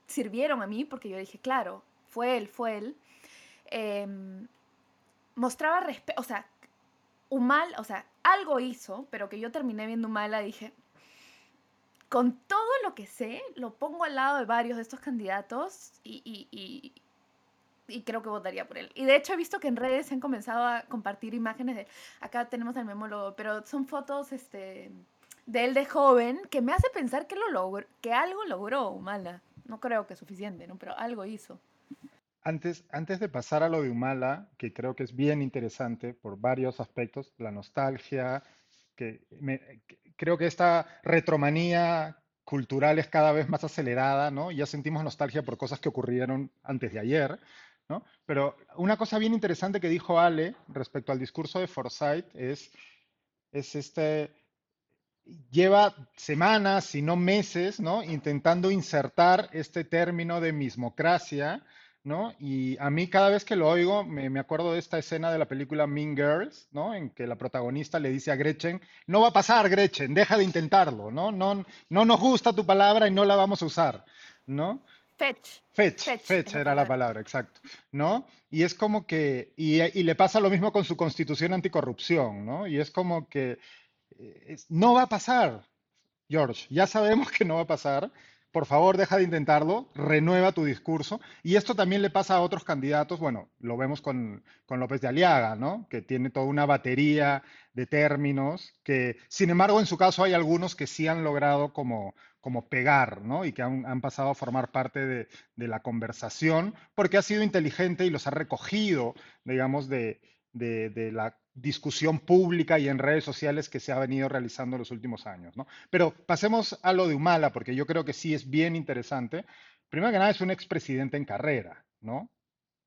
sirvieron a mí, porque yo dije, claro, fue él, fue él. Em, mostraba respeto, o sea, o sea, algo hizo, pero que yo terminé viendo mala, dije, con todo lo que sé, lo pongo al lado de varios de estos candidatos y, creo que votaría por él. Y de hecho he visto que en redes se han comenzado a compartir imágenes de, acá tenemos al memólogo, pero son fotos este, de él de joven que me hace pensar que, lo logró, que algo logró Humala. No creo que es suficiente, ¿no? pero algo hizo. Antes, antes de pasar a lo de Humala, que creo que es bien interesante por varios aspectos, la nostalgia, que creo que esta retromanía cultural es cada vez más acelerada, ¿no? Ya sentimos nostalgia por cosas que ocurrieron antes de ayer, ¿no? Pero una cosa bien interesante que dijo Ale respecto al discurso de Forsyth es, es este, lleva semanas, si no meses, ¿no? Intentando insertar este término de mismocracia ¿no? Y a mí cada vez que lo oigo me, acuerdo de esta escena de la película Mean Girls, ¿no? En que la protagonista le dice a Gretchen, no va a pasar Gretchen, deja de intentarlo, ¿no? No, no nos gusta tu palabra y no la vamos a usar, ¿no? Fetch. Fetch, fetch, era la palabra, exacto, ¿no? Y es como que, y, le pasa lo mismo con su constitución anticorrupción, ¿no? Y es como que eh, no va a pasar, George, ya sabemos que no va a pasar, por favor deja de intentarlo, renueva tu discurso. Y esto también le pasa a otros candidatos, bueno, lo vemos con, López de Aliaga, ¿no? Que tiene toda una batería de términos que, sin embargo, en su caso hay algunos que sí han logrado como, como pegar, ¿no? Y que han, pasado a formar parte de, de, la conversación porque ha sido inteligente y los ha recogido, digamos, de, de, la discusión pública y en redes sociales que se ha venido realizando en los últimos años. ¿no? Pero pasemos a lo de Humala, porque yo creo que sí es bien interesante. Primero que nada, es un expresidente en carrera, ¿no?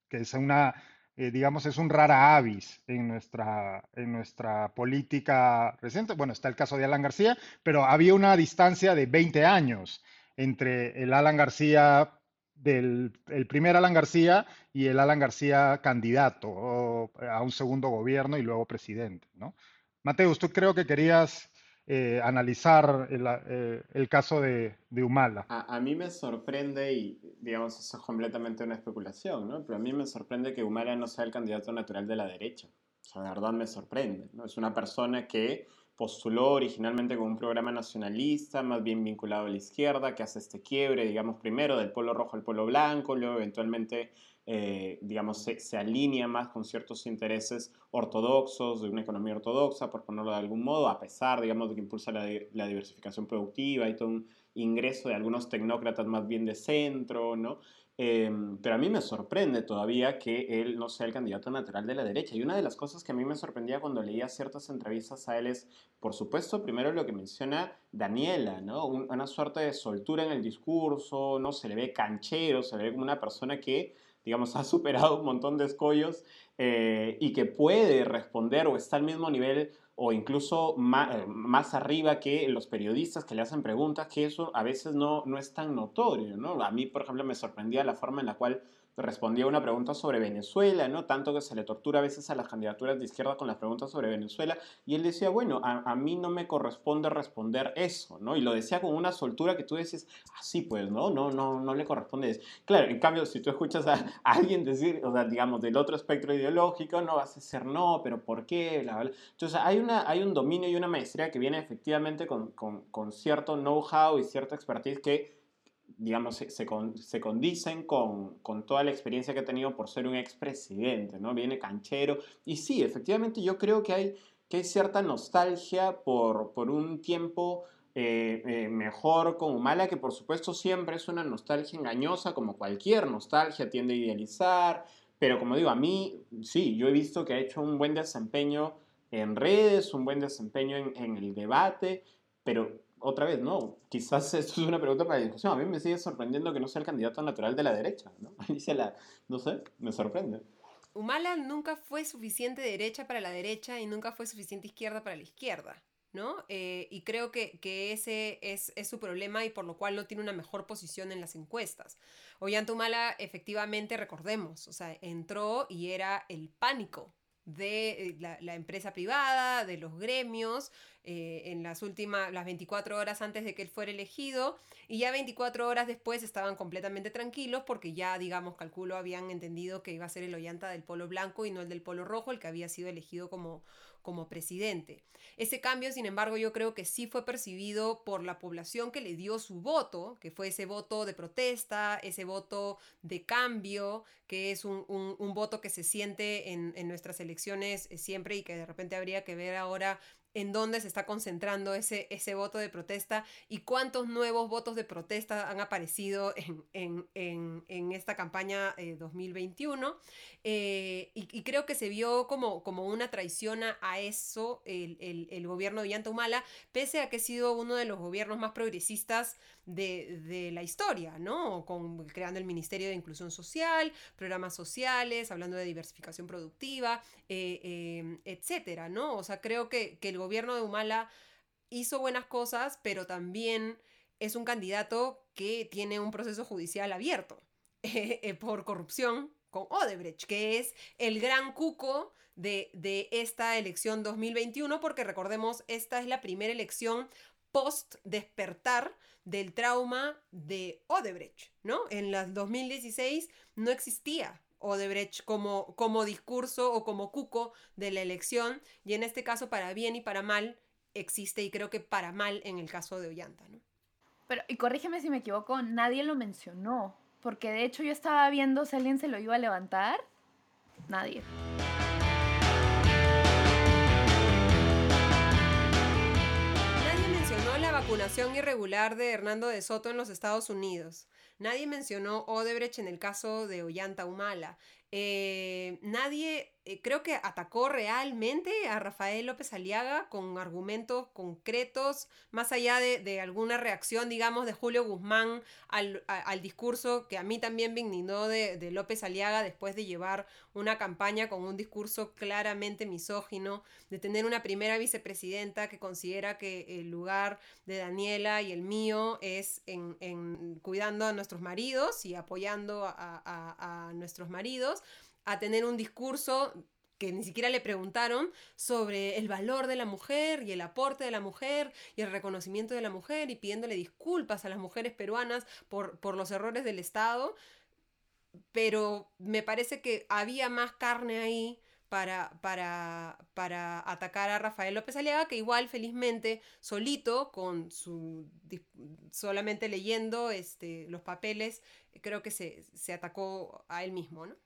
que es una, eh, digamos, es un rara avis en nuestra, en nuestra política reciente. Bueno, está el caso de Alan García, pero había una distancia de 20 años entre el Alan García del el primer Alan García y el Alan García candidato a un segundo gobierno y luego presidente. ¿no? Mateus, tú creo que querías eh, analizar el, eh, el, caso de, de Humala. A, mí me sorprende, y digamos, eso es completamente una especulación, ¿no? pero a mí me sorprende que Humala no sea el candidato natural de la derecha. O sea, de me sorprende. ¿no? Es una persona que postuló originalmente con un programa nacionalista, más bien vinculado a la izquierda, que hace este quiebre, digamos, primero del polo rojo al polo blanco, luego eventualmente, eh, digamos, se, alinea más con ciertos intereses ortodoxos, de una economía ortodoxa, por ponerlo de algún modo, a pesar, digamos, de que impulsa la, la diversificación productiva y todo un ingreso de algunos tecnócratas más bien de centro, ¿no? Em, pero a mí me sorprende todavía que él no sea el candidato natural de la derecha. Y una de las cosas que a mí me sorprendía cuando leía ciertas entrevistas a él es, por supuesto, primero lo que menciona Daniela, ¿no? una suerte de soltura en el discurso, no se le ve canchero, se le ve como una persona que digamos, ha superado un montón de escollos eh, y que puede responder o está al mismo nivel o incluso eh, más, arriba que los periodistas que le hacen preguntas, que eso a veces no, no es tan notorio, ¿no? A mí, por ejemplo, me sorprendía la forma en la cual respondía una pregunta sobre Venezuela, ¿no? Tanto que se le tortura a veces a las candidaturas de izquierda con las preguntas sobre Venezuela, y él decía, bueno, a, mí no me corresponde responder eso, ¿no? Y lo decía con una soltura que tú decís, así pues, ¿no? No, no, no le corresponde eso. Claro, en cambio, si tú escuchas a, alguien decir, o sea, digamos, del otro espectro ideológico, no vas a ser no, pero ¿por qué? Entonces, hay, una, hay un dominio y una maestría que viene efectivamente con, con, con cierto know-how y cierta expertise que digamos, se, se, condicen con, con, toda la experiencia que ha tenido por ser un expresidente, ¿no? Viene canchero. Y sí, efectivamente yo creo que hay, que hay cierta nostalgia por, por un tiempo eh, eh, mejor con Humala, que por supuesto siempre es una nostalgia engañosa, como cualquier nostalgia tiende a idealizar. Pero como digo, a mí, sí, yo he visto que ha hecho un buen desempeño en redes, un buen desempeño en, en el debate, pero otra vez, no, quizás esto es una pregunta para la discusión. A mí me sigue sorprendiendo que no sea el candidato natural de la derecha, ¿no? se la, no sé, me sorprende. Humala nunca fue suficiente derecha para la derecha y nunca fue suficiente izquierda para la izquierda, ¿no? Eh, y creo que, que ese es, es, su problema y por lo cual no tiene una mejor posición en las encuestas. Ollanta Humala, efectivamente, recordemos, o sea, entró y era el pánico de eh, la, empresa privada, de los gremios, eh, en las últimas, las 24 horas antes de que él fuera elegido, y ya 24 horas después estaban completamente tranquilos porque ya, digamos, calculo, habían entendido que iba a ser el Ollanta del polo blanco y no el del polo rojo, el que había sido elegido como, como presidente. Ese cambio, sin embargo, yo creo que sí fue percibido por la población que le dio su voto, que fue ese voto de protesta, ese voto de cambio, que es un, voto que se siente en, nuestras elecciones eh, siempre y que de repente habría que ver ahora en dónde se está concentrando ese, ese voto de protesta y cuántos nuevos votos de protesta han aparecido en, esta campaña 2021. Eh, eh, y, creo que se vio como, como una traición a, eso el, gobierno de Humala, pese a que ha sido uno de los gobiernos más progresistas de, la historia, ¿no? Con, creando el Ministerio de Inclusión Social, programas sociales, hablando de diversificación productiva, eh, etcétera, ¿no? O sea, creo que, que el gobierno de Humala hizo buenas cosas, pero también es un candidato que tiene un proceso judicial abierto eh, por corrupción con Odebrecht, que es el gran cuco de, de, esta elección 2021, porque recordemos, esta es la primera elección post despertar del trauma de Odebrecht, ¿no? En las 2016 no existía Odebrecht como, como discurso o como cuco de la elección y en este caso para bien y para mal existe y creo que para mal en el caso de Ollanta, ¿no? Pero, y corrígeme si me equivoco, nadie lo mencionó, porque de hecho yo estaba viendo si alguien se lo iba a levantar, nadie. Nadie vacunación irregular de Hernando de Soto en los Estados Unidos. Nadie mencionó Odebrecht en el caso de Ollanta Humala. Eh, nadie eh, creo que atacó realmente a Rafael López Aliaga con argumentos concretos, más allá de, alguna reacción, digamos, de Julio Guzmán al, discurso que a mí también me indignó de, López Aliaga después de llevar una campaña con un discurso claramente misógino, de tener una primera vicepresidenta que considera que el lugar de Daniela y el mío es en, cuidando a nuestros maridos y apoyando a nuestros maridos a tener un discurso que ni siquiera le preguntaron sobre el valor de la mujer y el aporte de la mujer y el reconocimiento de la mujer y pidiéndole disculpas a las mujeres peruanas por, por los errores del Estado. Pero me parece que había más carne ahí para, para, para, atacar a Rafael López Aliaga, que igual felizmente solito, con su solamente leyendo este, los papeles, creo que se, se atacó a él mismo, ¿no?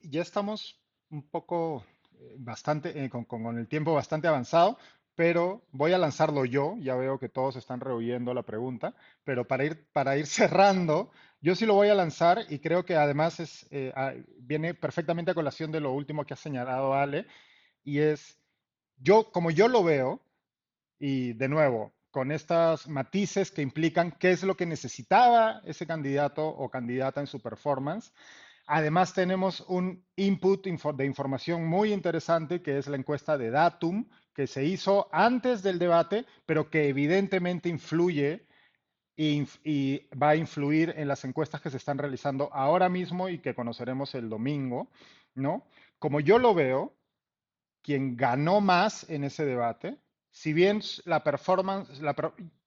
Ya estamos un poco, eh, bastante, eh, con, el tiempo bastante avanzado. pero voy a lanzarlo yo, ya veo que todos están rehuyendo la pregunta, pero para ir, para ir cerrando, yo sí lo voy a lanzar y creo que además es, eh, ah, viene perfectamente a colación de lo último que ha señalado Ale, y es, yo, como yo lo veo, y de nuevo, con estas matices que implican qué es lo que necesitaba ese candidato o candidata en su performance, Además tenemos un input de información muy interesante que es la encuesta de Datum, que se hizo antes del debate, pero que evidentemente influye y, va a influir en las encuestas que se están realizando ahora mismo y que conoceremos el domingo, ¿no? Como yo lo veo, quien ganó más en ese debate, si bien la performance,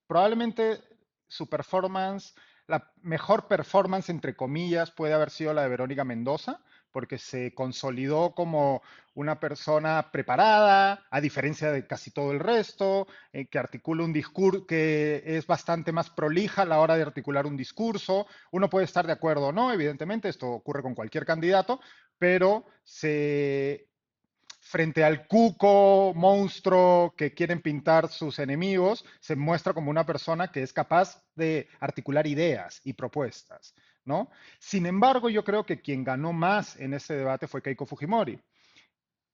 probablemente su performance la mejor performance, entre comillas, puede haber sido la de Verónica Mendoza, porque se consolidó como una persona preparada, a diferencia de casi todo el resto, eh, que articula un discurso, que es bastante más prolija a la hora de articular un discurso. Uno puede estar de acuerdo o no, evidentemente, esto ocurre con cualquier candidato, pero se frente al cuco monstruo que quieren pintar sus enemigos, se muestra como una persona que es capaz de articular ideas y propuestas, ¿no? Sin embargo, yo creo que quien ganó más en ese debate fue Keiko Fujimori,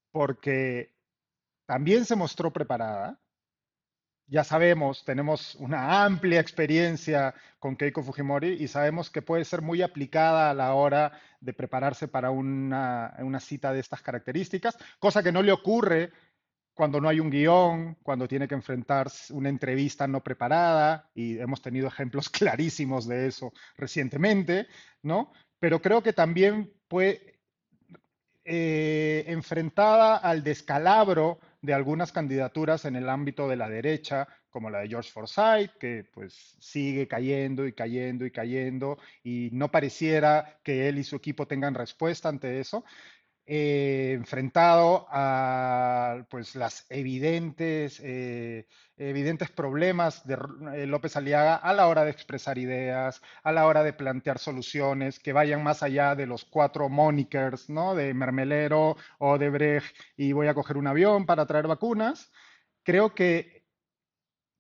porque también se mostró preparada, ya sabemos, tenemos una amplia experiencia con Keiko Fujimori y sabemos que puede ser muy aplicada a la hora de prepararse para una, cita de estas características, cosa que no le ocurre cuando no hay un guion, cuando tiene que enfrentar una entrevista no preparada, y hemos tenido ejemplos clarísimos de eso recientemente, ¿no? Pero creo que también fue eh, enfrentada al descalabro de algunas candidaturas en el ámbito de la derecha, como la de George Forsyth, que pues sigue cayendo y cayendo y cayendo, y no pareciera que él y su equipo tengan respuesta ante eso. Eh, enfrentado a pues, las evidentes, eh, evidentes problemas de eh, López Aliaga a la hora de expresar ideas, a la hora de plantear soluciones que vayan más allá de los cuatro monikers, ¿no? De mermelero o de Brecht y voy a coger un avión para traer vacunas. Creo que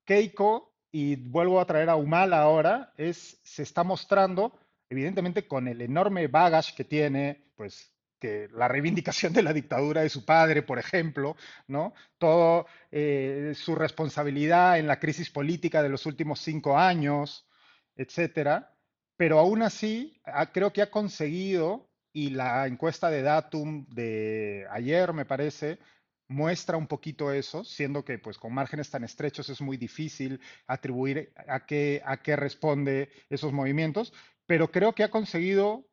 Keiko, y vuelvo a traer a Humal ahora, es, se está mostrando, evidentemente con el enorme baggage que tiene, pues que la reivindicación de la dictadura de su padre, por ejemplo, ¿no? Todo eh, su responsabilidad en la crisis política de los últimos cinco años, etcétera. Pero aún así, creo que ha conseguido, y la encuesta de Datum de ayer, me parece, muestra un poquito eso, siendo que pues con márgenes tan estrechos es muy difícil atribuir a qué, a qué responde esos movimientos, pero creo que ha conseguido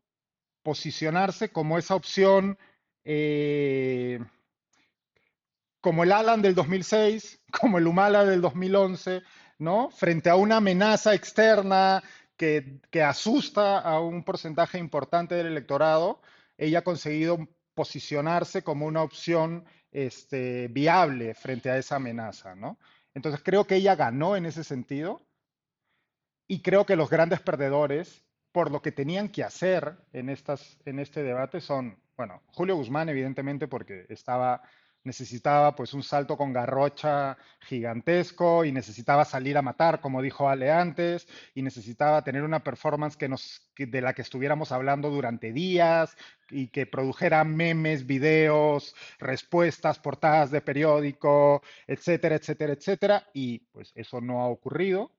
posicionarse como esa opción, eh, como el Alan del 2006, como el Humala del 2011, ¿no? Frente a una amenaza externa que, que asusta a un porcentaje importante del electorado, ella ha conseguido posicionarse como una opción este, viable frente a esa amenaza, ¿no? Entonces creo que ella ganó en ese sentido y creo que los grandes perdedores por lo que tenían que hacer en, este debate son, bueno, Julio Guzmán evidentemente porque estaba, necesitaba pues un salto con garrocha gigantesco y necesitaba salir a matar, como dijo Ale antes, y necesitaba tener una performance que nos, de la que estuviéramos hablando durante días y que produjera memes, videos, respuestas, portadas de periódico, etcétera, etcétera, etcétera, y pues eso no ha ocurrido.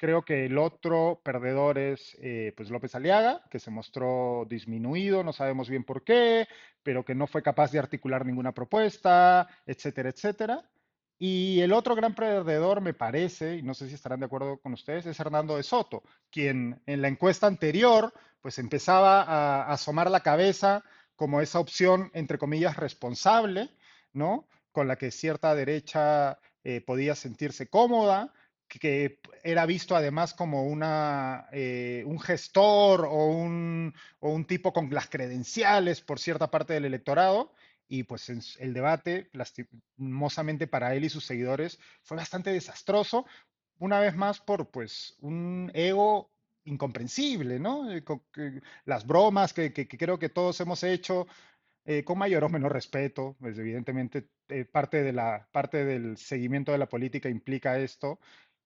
Creo que el otro perdedor es eh, pues López Aliaga, que se mostró disminuido, no sabemos bien por qué, pero que no fue capaz de articular ninguna propuesta, etcétera, etcétera. Y el otro gran perdedor, me parece, y no sé si estarán de acuerdo con ustedes, es Hernando de Soto, quien en la encuesta anterior pues empezaba a, asomar la cabeza como esa opción, entre comillas, responsable, ¿no? Con la que cierta derecha eh, podía sentirse cómoda, que era visto además como una, eh, un gestor o un, o un, tipo con las credenciales por cierta parte del electorado. Y pues el debate, lastimosamente para él y sus seguidores, fue bastante desastroso, una vez más por pues un ego incomprensible, ¿no? Eh, las bromas que, que, creo que todos hemos hecho eh, con mayor o menor respeto, pues evidentemente eh, parte, de la, parte del seguimiento de la política implica esto,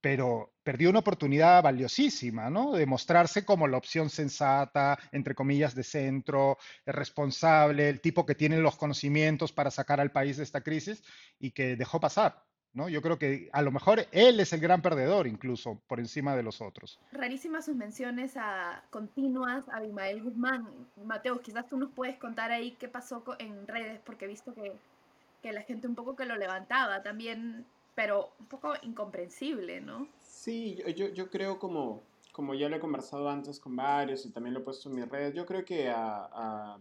pero perdió una oportunidad valiosísima, ¿no? De mostrarse como la opción sensata, entre comillas, de centro, responsable, el tipo que tiene los conocimientos para sacar al país de esta crisis y que dejó pasar. ¿no? Yo creo que a lo mejor él es el gran perdedor, incluso por encima de los otros. Rarísimas sus menciones a continuas a Abimael Guzmán. Mateo, quizás tú nos puedes contar ahí qué pasó en redes, porque he visto que, que la gente un poco que lo levantaba también, pero un poco incomprensible, ¿no? Sí, yo, yo, creo como, como ya lo he conversado antes con varios y también lo he puesto en mis redes, yo creo que a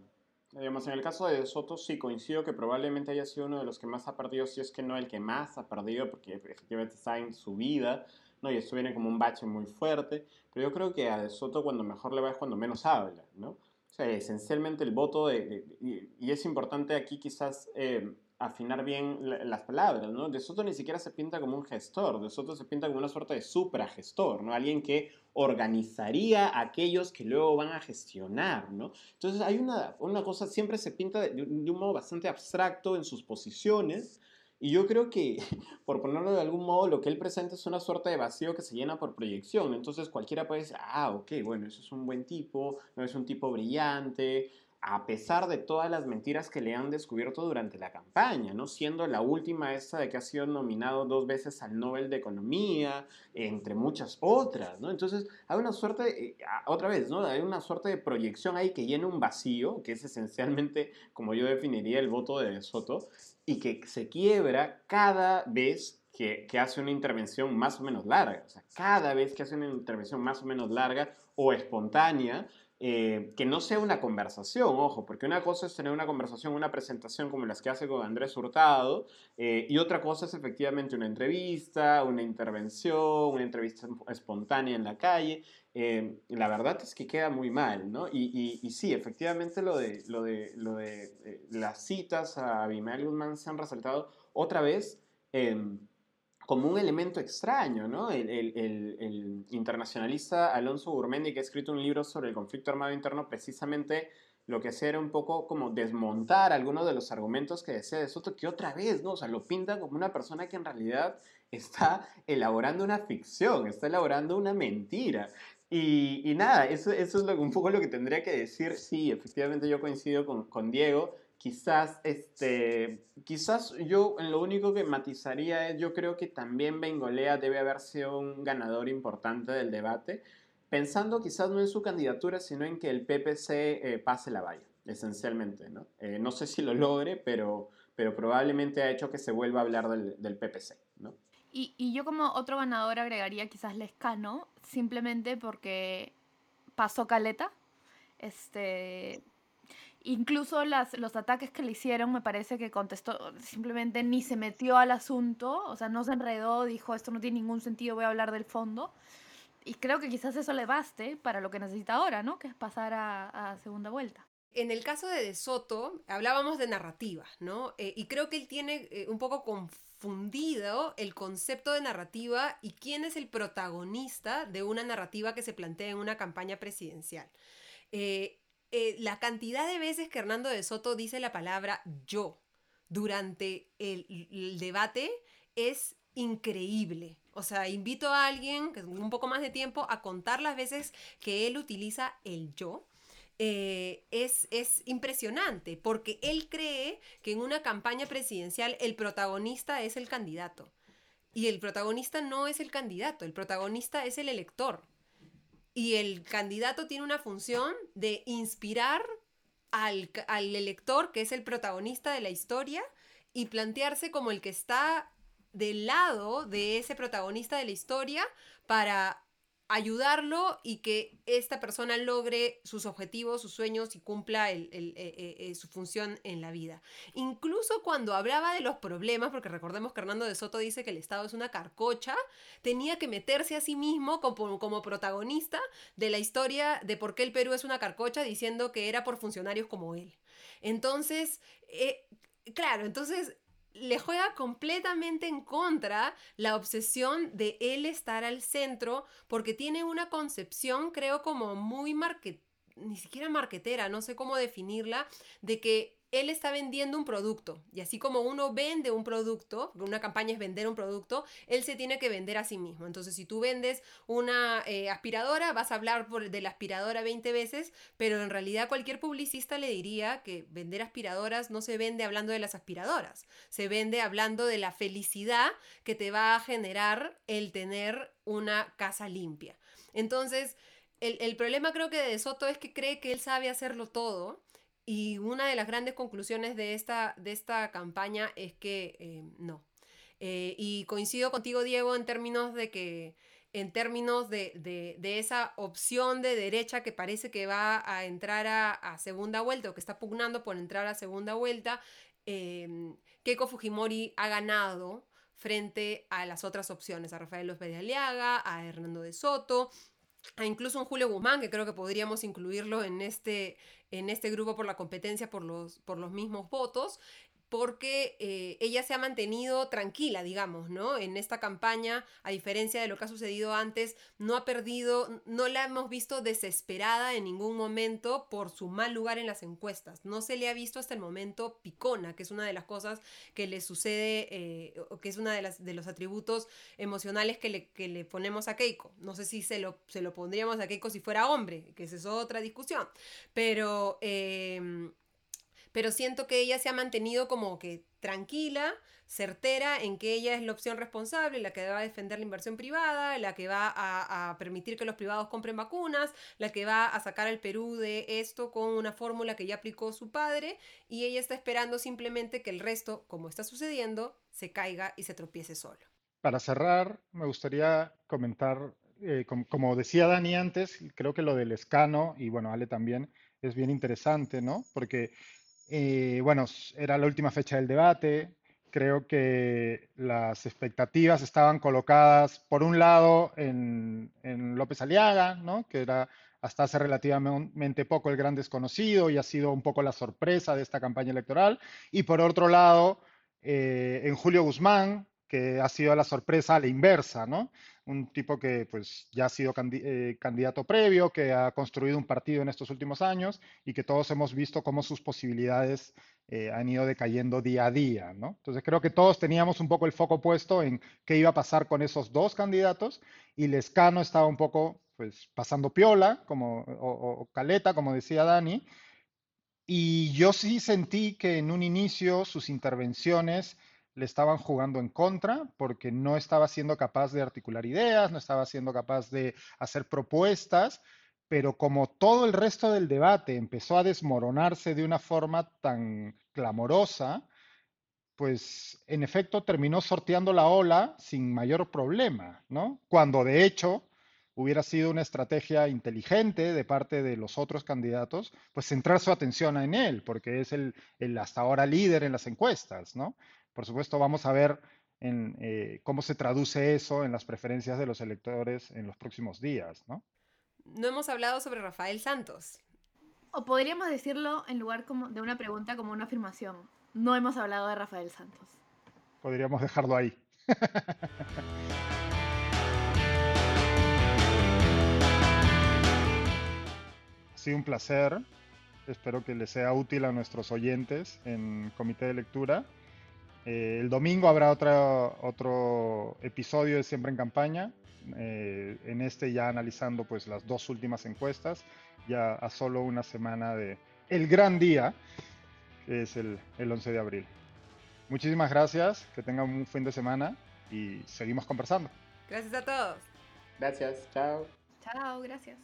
Digamos, en el caso de Soto sí coincido que probablemente haya sido uno de los que más ha perdido, si es que no el que más ha perdido, porque efectivamente está en su vida, ¿no? Y esto viene como un bache muy fuerte, pero yo creo que a De Soto cuando mejor le va es cuando menos habla, ¿no? O sea, esencialmente el voto de, y, es importante aquí quizás eh, afinar bien las palabras, ¿no? De Soto ni siquiera se pinta como un gestor, De Soto se pinta como una suerte de supragestor, ¿no? Alguien que organizaría a aquellos que luego van a gestionar, ¿no? Entonces hay una, una cosa, siempre se pinta de, un modo bastante abstracto en sus posiciones, y yo creo que, por ponerlo de algún modo, lo que él presenta es una suerte de vacío que se llena por proyección. Entonces cualquiera puede decir, ah, ok, bueno, eso es un buen tipo, no es un tipo brillante, a pesar de todas las mentiras que le han descubierto durante la campaña, ¿no? Siendo la última esta de que ha sido nominado dos veces al Nobel de Economía, entre muchas otras, ¿no? Entonces, hay una suerte, eh, otra vez, ¿no? Hay una suerte de proyección ahí que llena un vacío, que es esencialmente, como yo definiría, el voto de Soto, y que se quiebra cada vez que, que, hace una intervención más o menos larga. O sea, cada vez que hace una intervención más o menos larga o espontánea, eh, que no sea una conversación, ojo, porque una cosa es tener una conversación, una presentación como las que hace con Andrés Hurtado, eh, y otra cosa es efectivamente una entrevista, una intervención, una entrevista espontánea en la calle. Eh, la verdad es que queda muy mal, ¿no? Y, sí, efectivamente lo de, lo de, lo de las citas a Abimael Guzmán se han resaltado otra vez. Como un elemento extraño, ¿no? El, internacionalista Alonso Gurmendi, que ha escrito un libro sobre el conflicto armado interno, precisamente lo que hacía era un poco como desmontar algunos de los argumentos que decía de Soto, que otra vez, ¿no? O sea, lo pinta como una persona que en realidad está elaborando una ficción, está elaborando una mentira. Y, nada, eso, es lo, un poco lo que tendría que decir. Sí, efectivamente yo coincido con Diego Quizás, este, quizás yo lo único que matizaría es, yo creo que también Bengolea debe haber sido un ganador importante del debate, pensando quizás no en su candidatura, sino en que el PPC eh, pase la valla, esencialmente, ¿no? Eh, no sé si lo logre, pero, pero probablemente ha hecho que se vuelva a hablar del, del PPC, ¿no? Y, y, yo como otro ganador agregaría quizás Lescano, simplemente porque pasó caleta, este, Incluso las, los ataques que le hicieron, me parece que contestó, simplemente ni se metió al asunto, o sea, no se enredó, dijo, esto no tiene ningún sentido, voy a hablar del fondo. Y creo que quizás eso le baste para lo que necesita ahora, ¿no? Que es pasar a, segunda vuelta. En el caso de De Soto, hablábamos de narrativa, ¿no? Eh, y creo que él tiene eh, un poco confundido el concepto de narrativa y quién es el protagonista de una narrativa que se plantea en una campaña presidencial. Eh, eh, la cantidad de veces que Hernando de Soto dice la palabra yo durante el, debate es increíble. O sea, invito a alguien con un poco más de tiempo a contar las veces que él utiliza el yo. Eh, es, es, impresionante porque él cree que en una campaña presidencial el protagonista es el candidato. Y el protagonista no es el candidato, el protagonista es el elector. Y el candidato tiene una función de inspirar al, elector, que es el protagonista de la historia, y plantearse como el que está del lado de ese protagonista de la historia para ayudarlo y que esta persona logre sus objetivos, sus sueños y cumpla eh, eh, eh, su función en la vida. Incluso cuando hablaba de los problemas, porque recordemos que Hernando de Soto dice que el Estado es una carcocha, tenía que meterse a sí mismo como, como protagonista de la historia de por qué el Perú es una carcocha, diciendo que era por funcionarios como él. Entonces, claro, entonces le juega completamente en contra la obsesión de él estar al centro porque tiene una concepción, creo, como muy ni siquiera marquetera, no sé cómo definirla, de que él está vendiendo un producto. Y así como uno vende un producto, una campaña es vender un producto, él se tiene que vender a sí mismo. Entonces, si tú vendes una eh, aspiradora, vas a hablar de la aspiradora 20 veces, pero en realidad cualquier publicista le diría que vender aspiradoras no se vende hablando de las aspiradoras, se vende hablando de la felicidad que te va a generar el tener una casa limpia. Entonces, el problema creo que de Soto es que cree que él sabe hacerlo todo y una de las grandes conclusiones de esta, de esta campaña es que eh, no. Eh, y coincido contigo, Diego, en términos de que en términos de, de, esa opción de derecha que parece que va a entrar a, segunda vuelta o que está pugnando por entrar a segunda vuelta, eh, Keiko Fujimori ha ganado frente a las otras opciones, a Rafael López de Aliaga, a Hernando de Soto, a incluso un Julio Guzmán, que creo que podríamos incluirlo en este, en este grupo por la competencia por los, por los mismos votos, porque eh, ella se ha mantenido tranquila, digamos, ¿no? En esta campaña, a diferencia de lo que ha sucedido antes, no ha perdido, no la hemos visto desesperada en ningún momento por su mal lugar en las encuestas. No se le ha visto hasta el momento picona, que es una de las cosas que le sucede, eh, que es uno de, los atributos emocionales que le, que le ponemos a Keiko. No sé si se lo, se lo pondríamos a Keiko si fuera hombre, que esa es otra discusión. Pero... Eh, pero siento que ella se ha mantenido como que tranquila, certera en que ella es la opción responsable, la que va a defender la inversión privada, la que va a, permitir que los privados compren vacunas, la que va a sacar al Perú de esto con una fórmula que ya aplicó su padre y ella está esperando simplemente que el resto, como está sucediendo, se caiga y se tropiece solo. Para cerrar, me gustaría comentar, eh, como, decía Dani antes, creo que lo del escano, y bueno, Ale también, es bien interesante, ¿no? Porque eh, bueno, era la última fecha del debate. Creo que las expectativas estaban colocadas, por un lado, en, López Aliaga, ¿no? que era hasta hace relativamente poco el gran desconocido y ha sido un poco la sorpresa de esta campaña electoral. Y por otro lado, eh, en Julio Guzmán, que ha sido la sorpresa a la inversa, ¿no? Un tipo que pues ya ha sido eh, candidato previo, que ha construido un partido en estos últimos años y que todos hemos visto cómo sus posibilidades eh, han ido decayendo día a día, ¿no? Entonces creo que todos teníamos un poco el foco puesto en qué iba a pasar con esos dos candidatos y Lescano estaba un poco pues pasando piola, como, o caleta, como decía Dani, y yo sí sentí que en un inicio sus intervenciones le estaban jugando en contra porque no estaba siendo capaz de articular ideas, no estaba siendo capaz de hacer propuestas, pero como todo el resto del debate empezó a desmoronarse de una forma tan clamorosa, pues en efecto terminó sorteando la ola sin mayor problema, ¿no? Cuando de hecho hubiera sido una estrategia inteligente de parte de los otros candidatos, pues centrar su atención en él, porque es el, el hasta ahora líder en las encuestas, ¿no? Por supuesto, vamos a ver en, eh, cómo se traduce eso en las preferencias de los electores en los próximos días, ¿no? No hemos hablado sobre Rafael Santos. O podríamos decirlo en lugar como de una pregunta como una afirmación. No hemos hablado de Rafael Santos. Podríamos dejarlo ahí. ha sido un placer. Espero que les sea útil a nuestros oyentes en comité de lectura. Eh, el domingo habrá otro, otro episodio de Siempre en Campaña, eh, en este ya analizando pues las dos últimas encuestas, ya a solo una semana de el gran día, que es el, el 11 de abril. Muchísimas gracias, que tengan un fin de semana y seguimos conversando. Gracias a todos. Gracias, chao. Chao, gracias.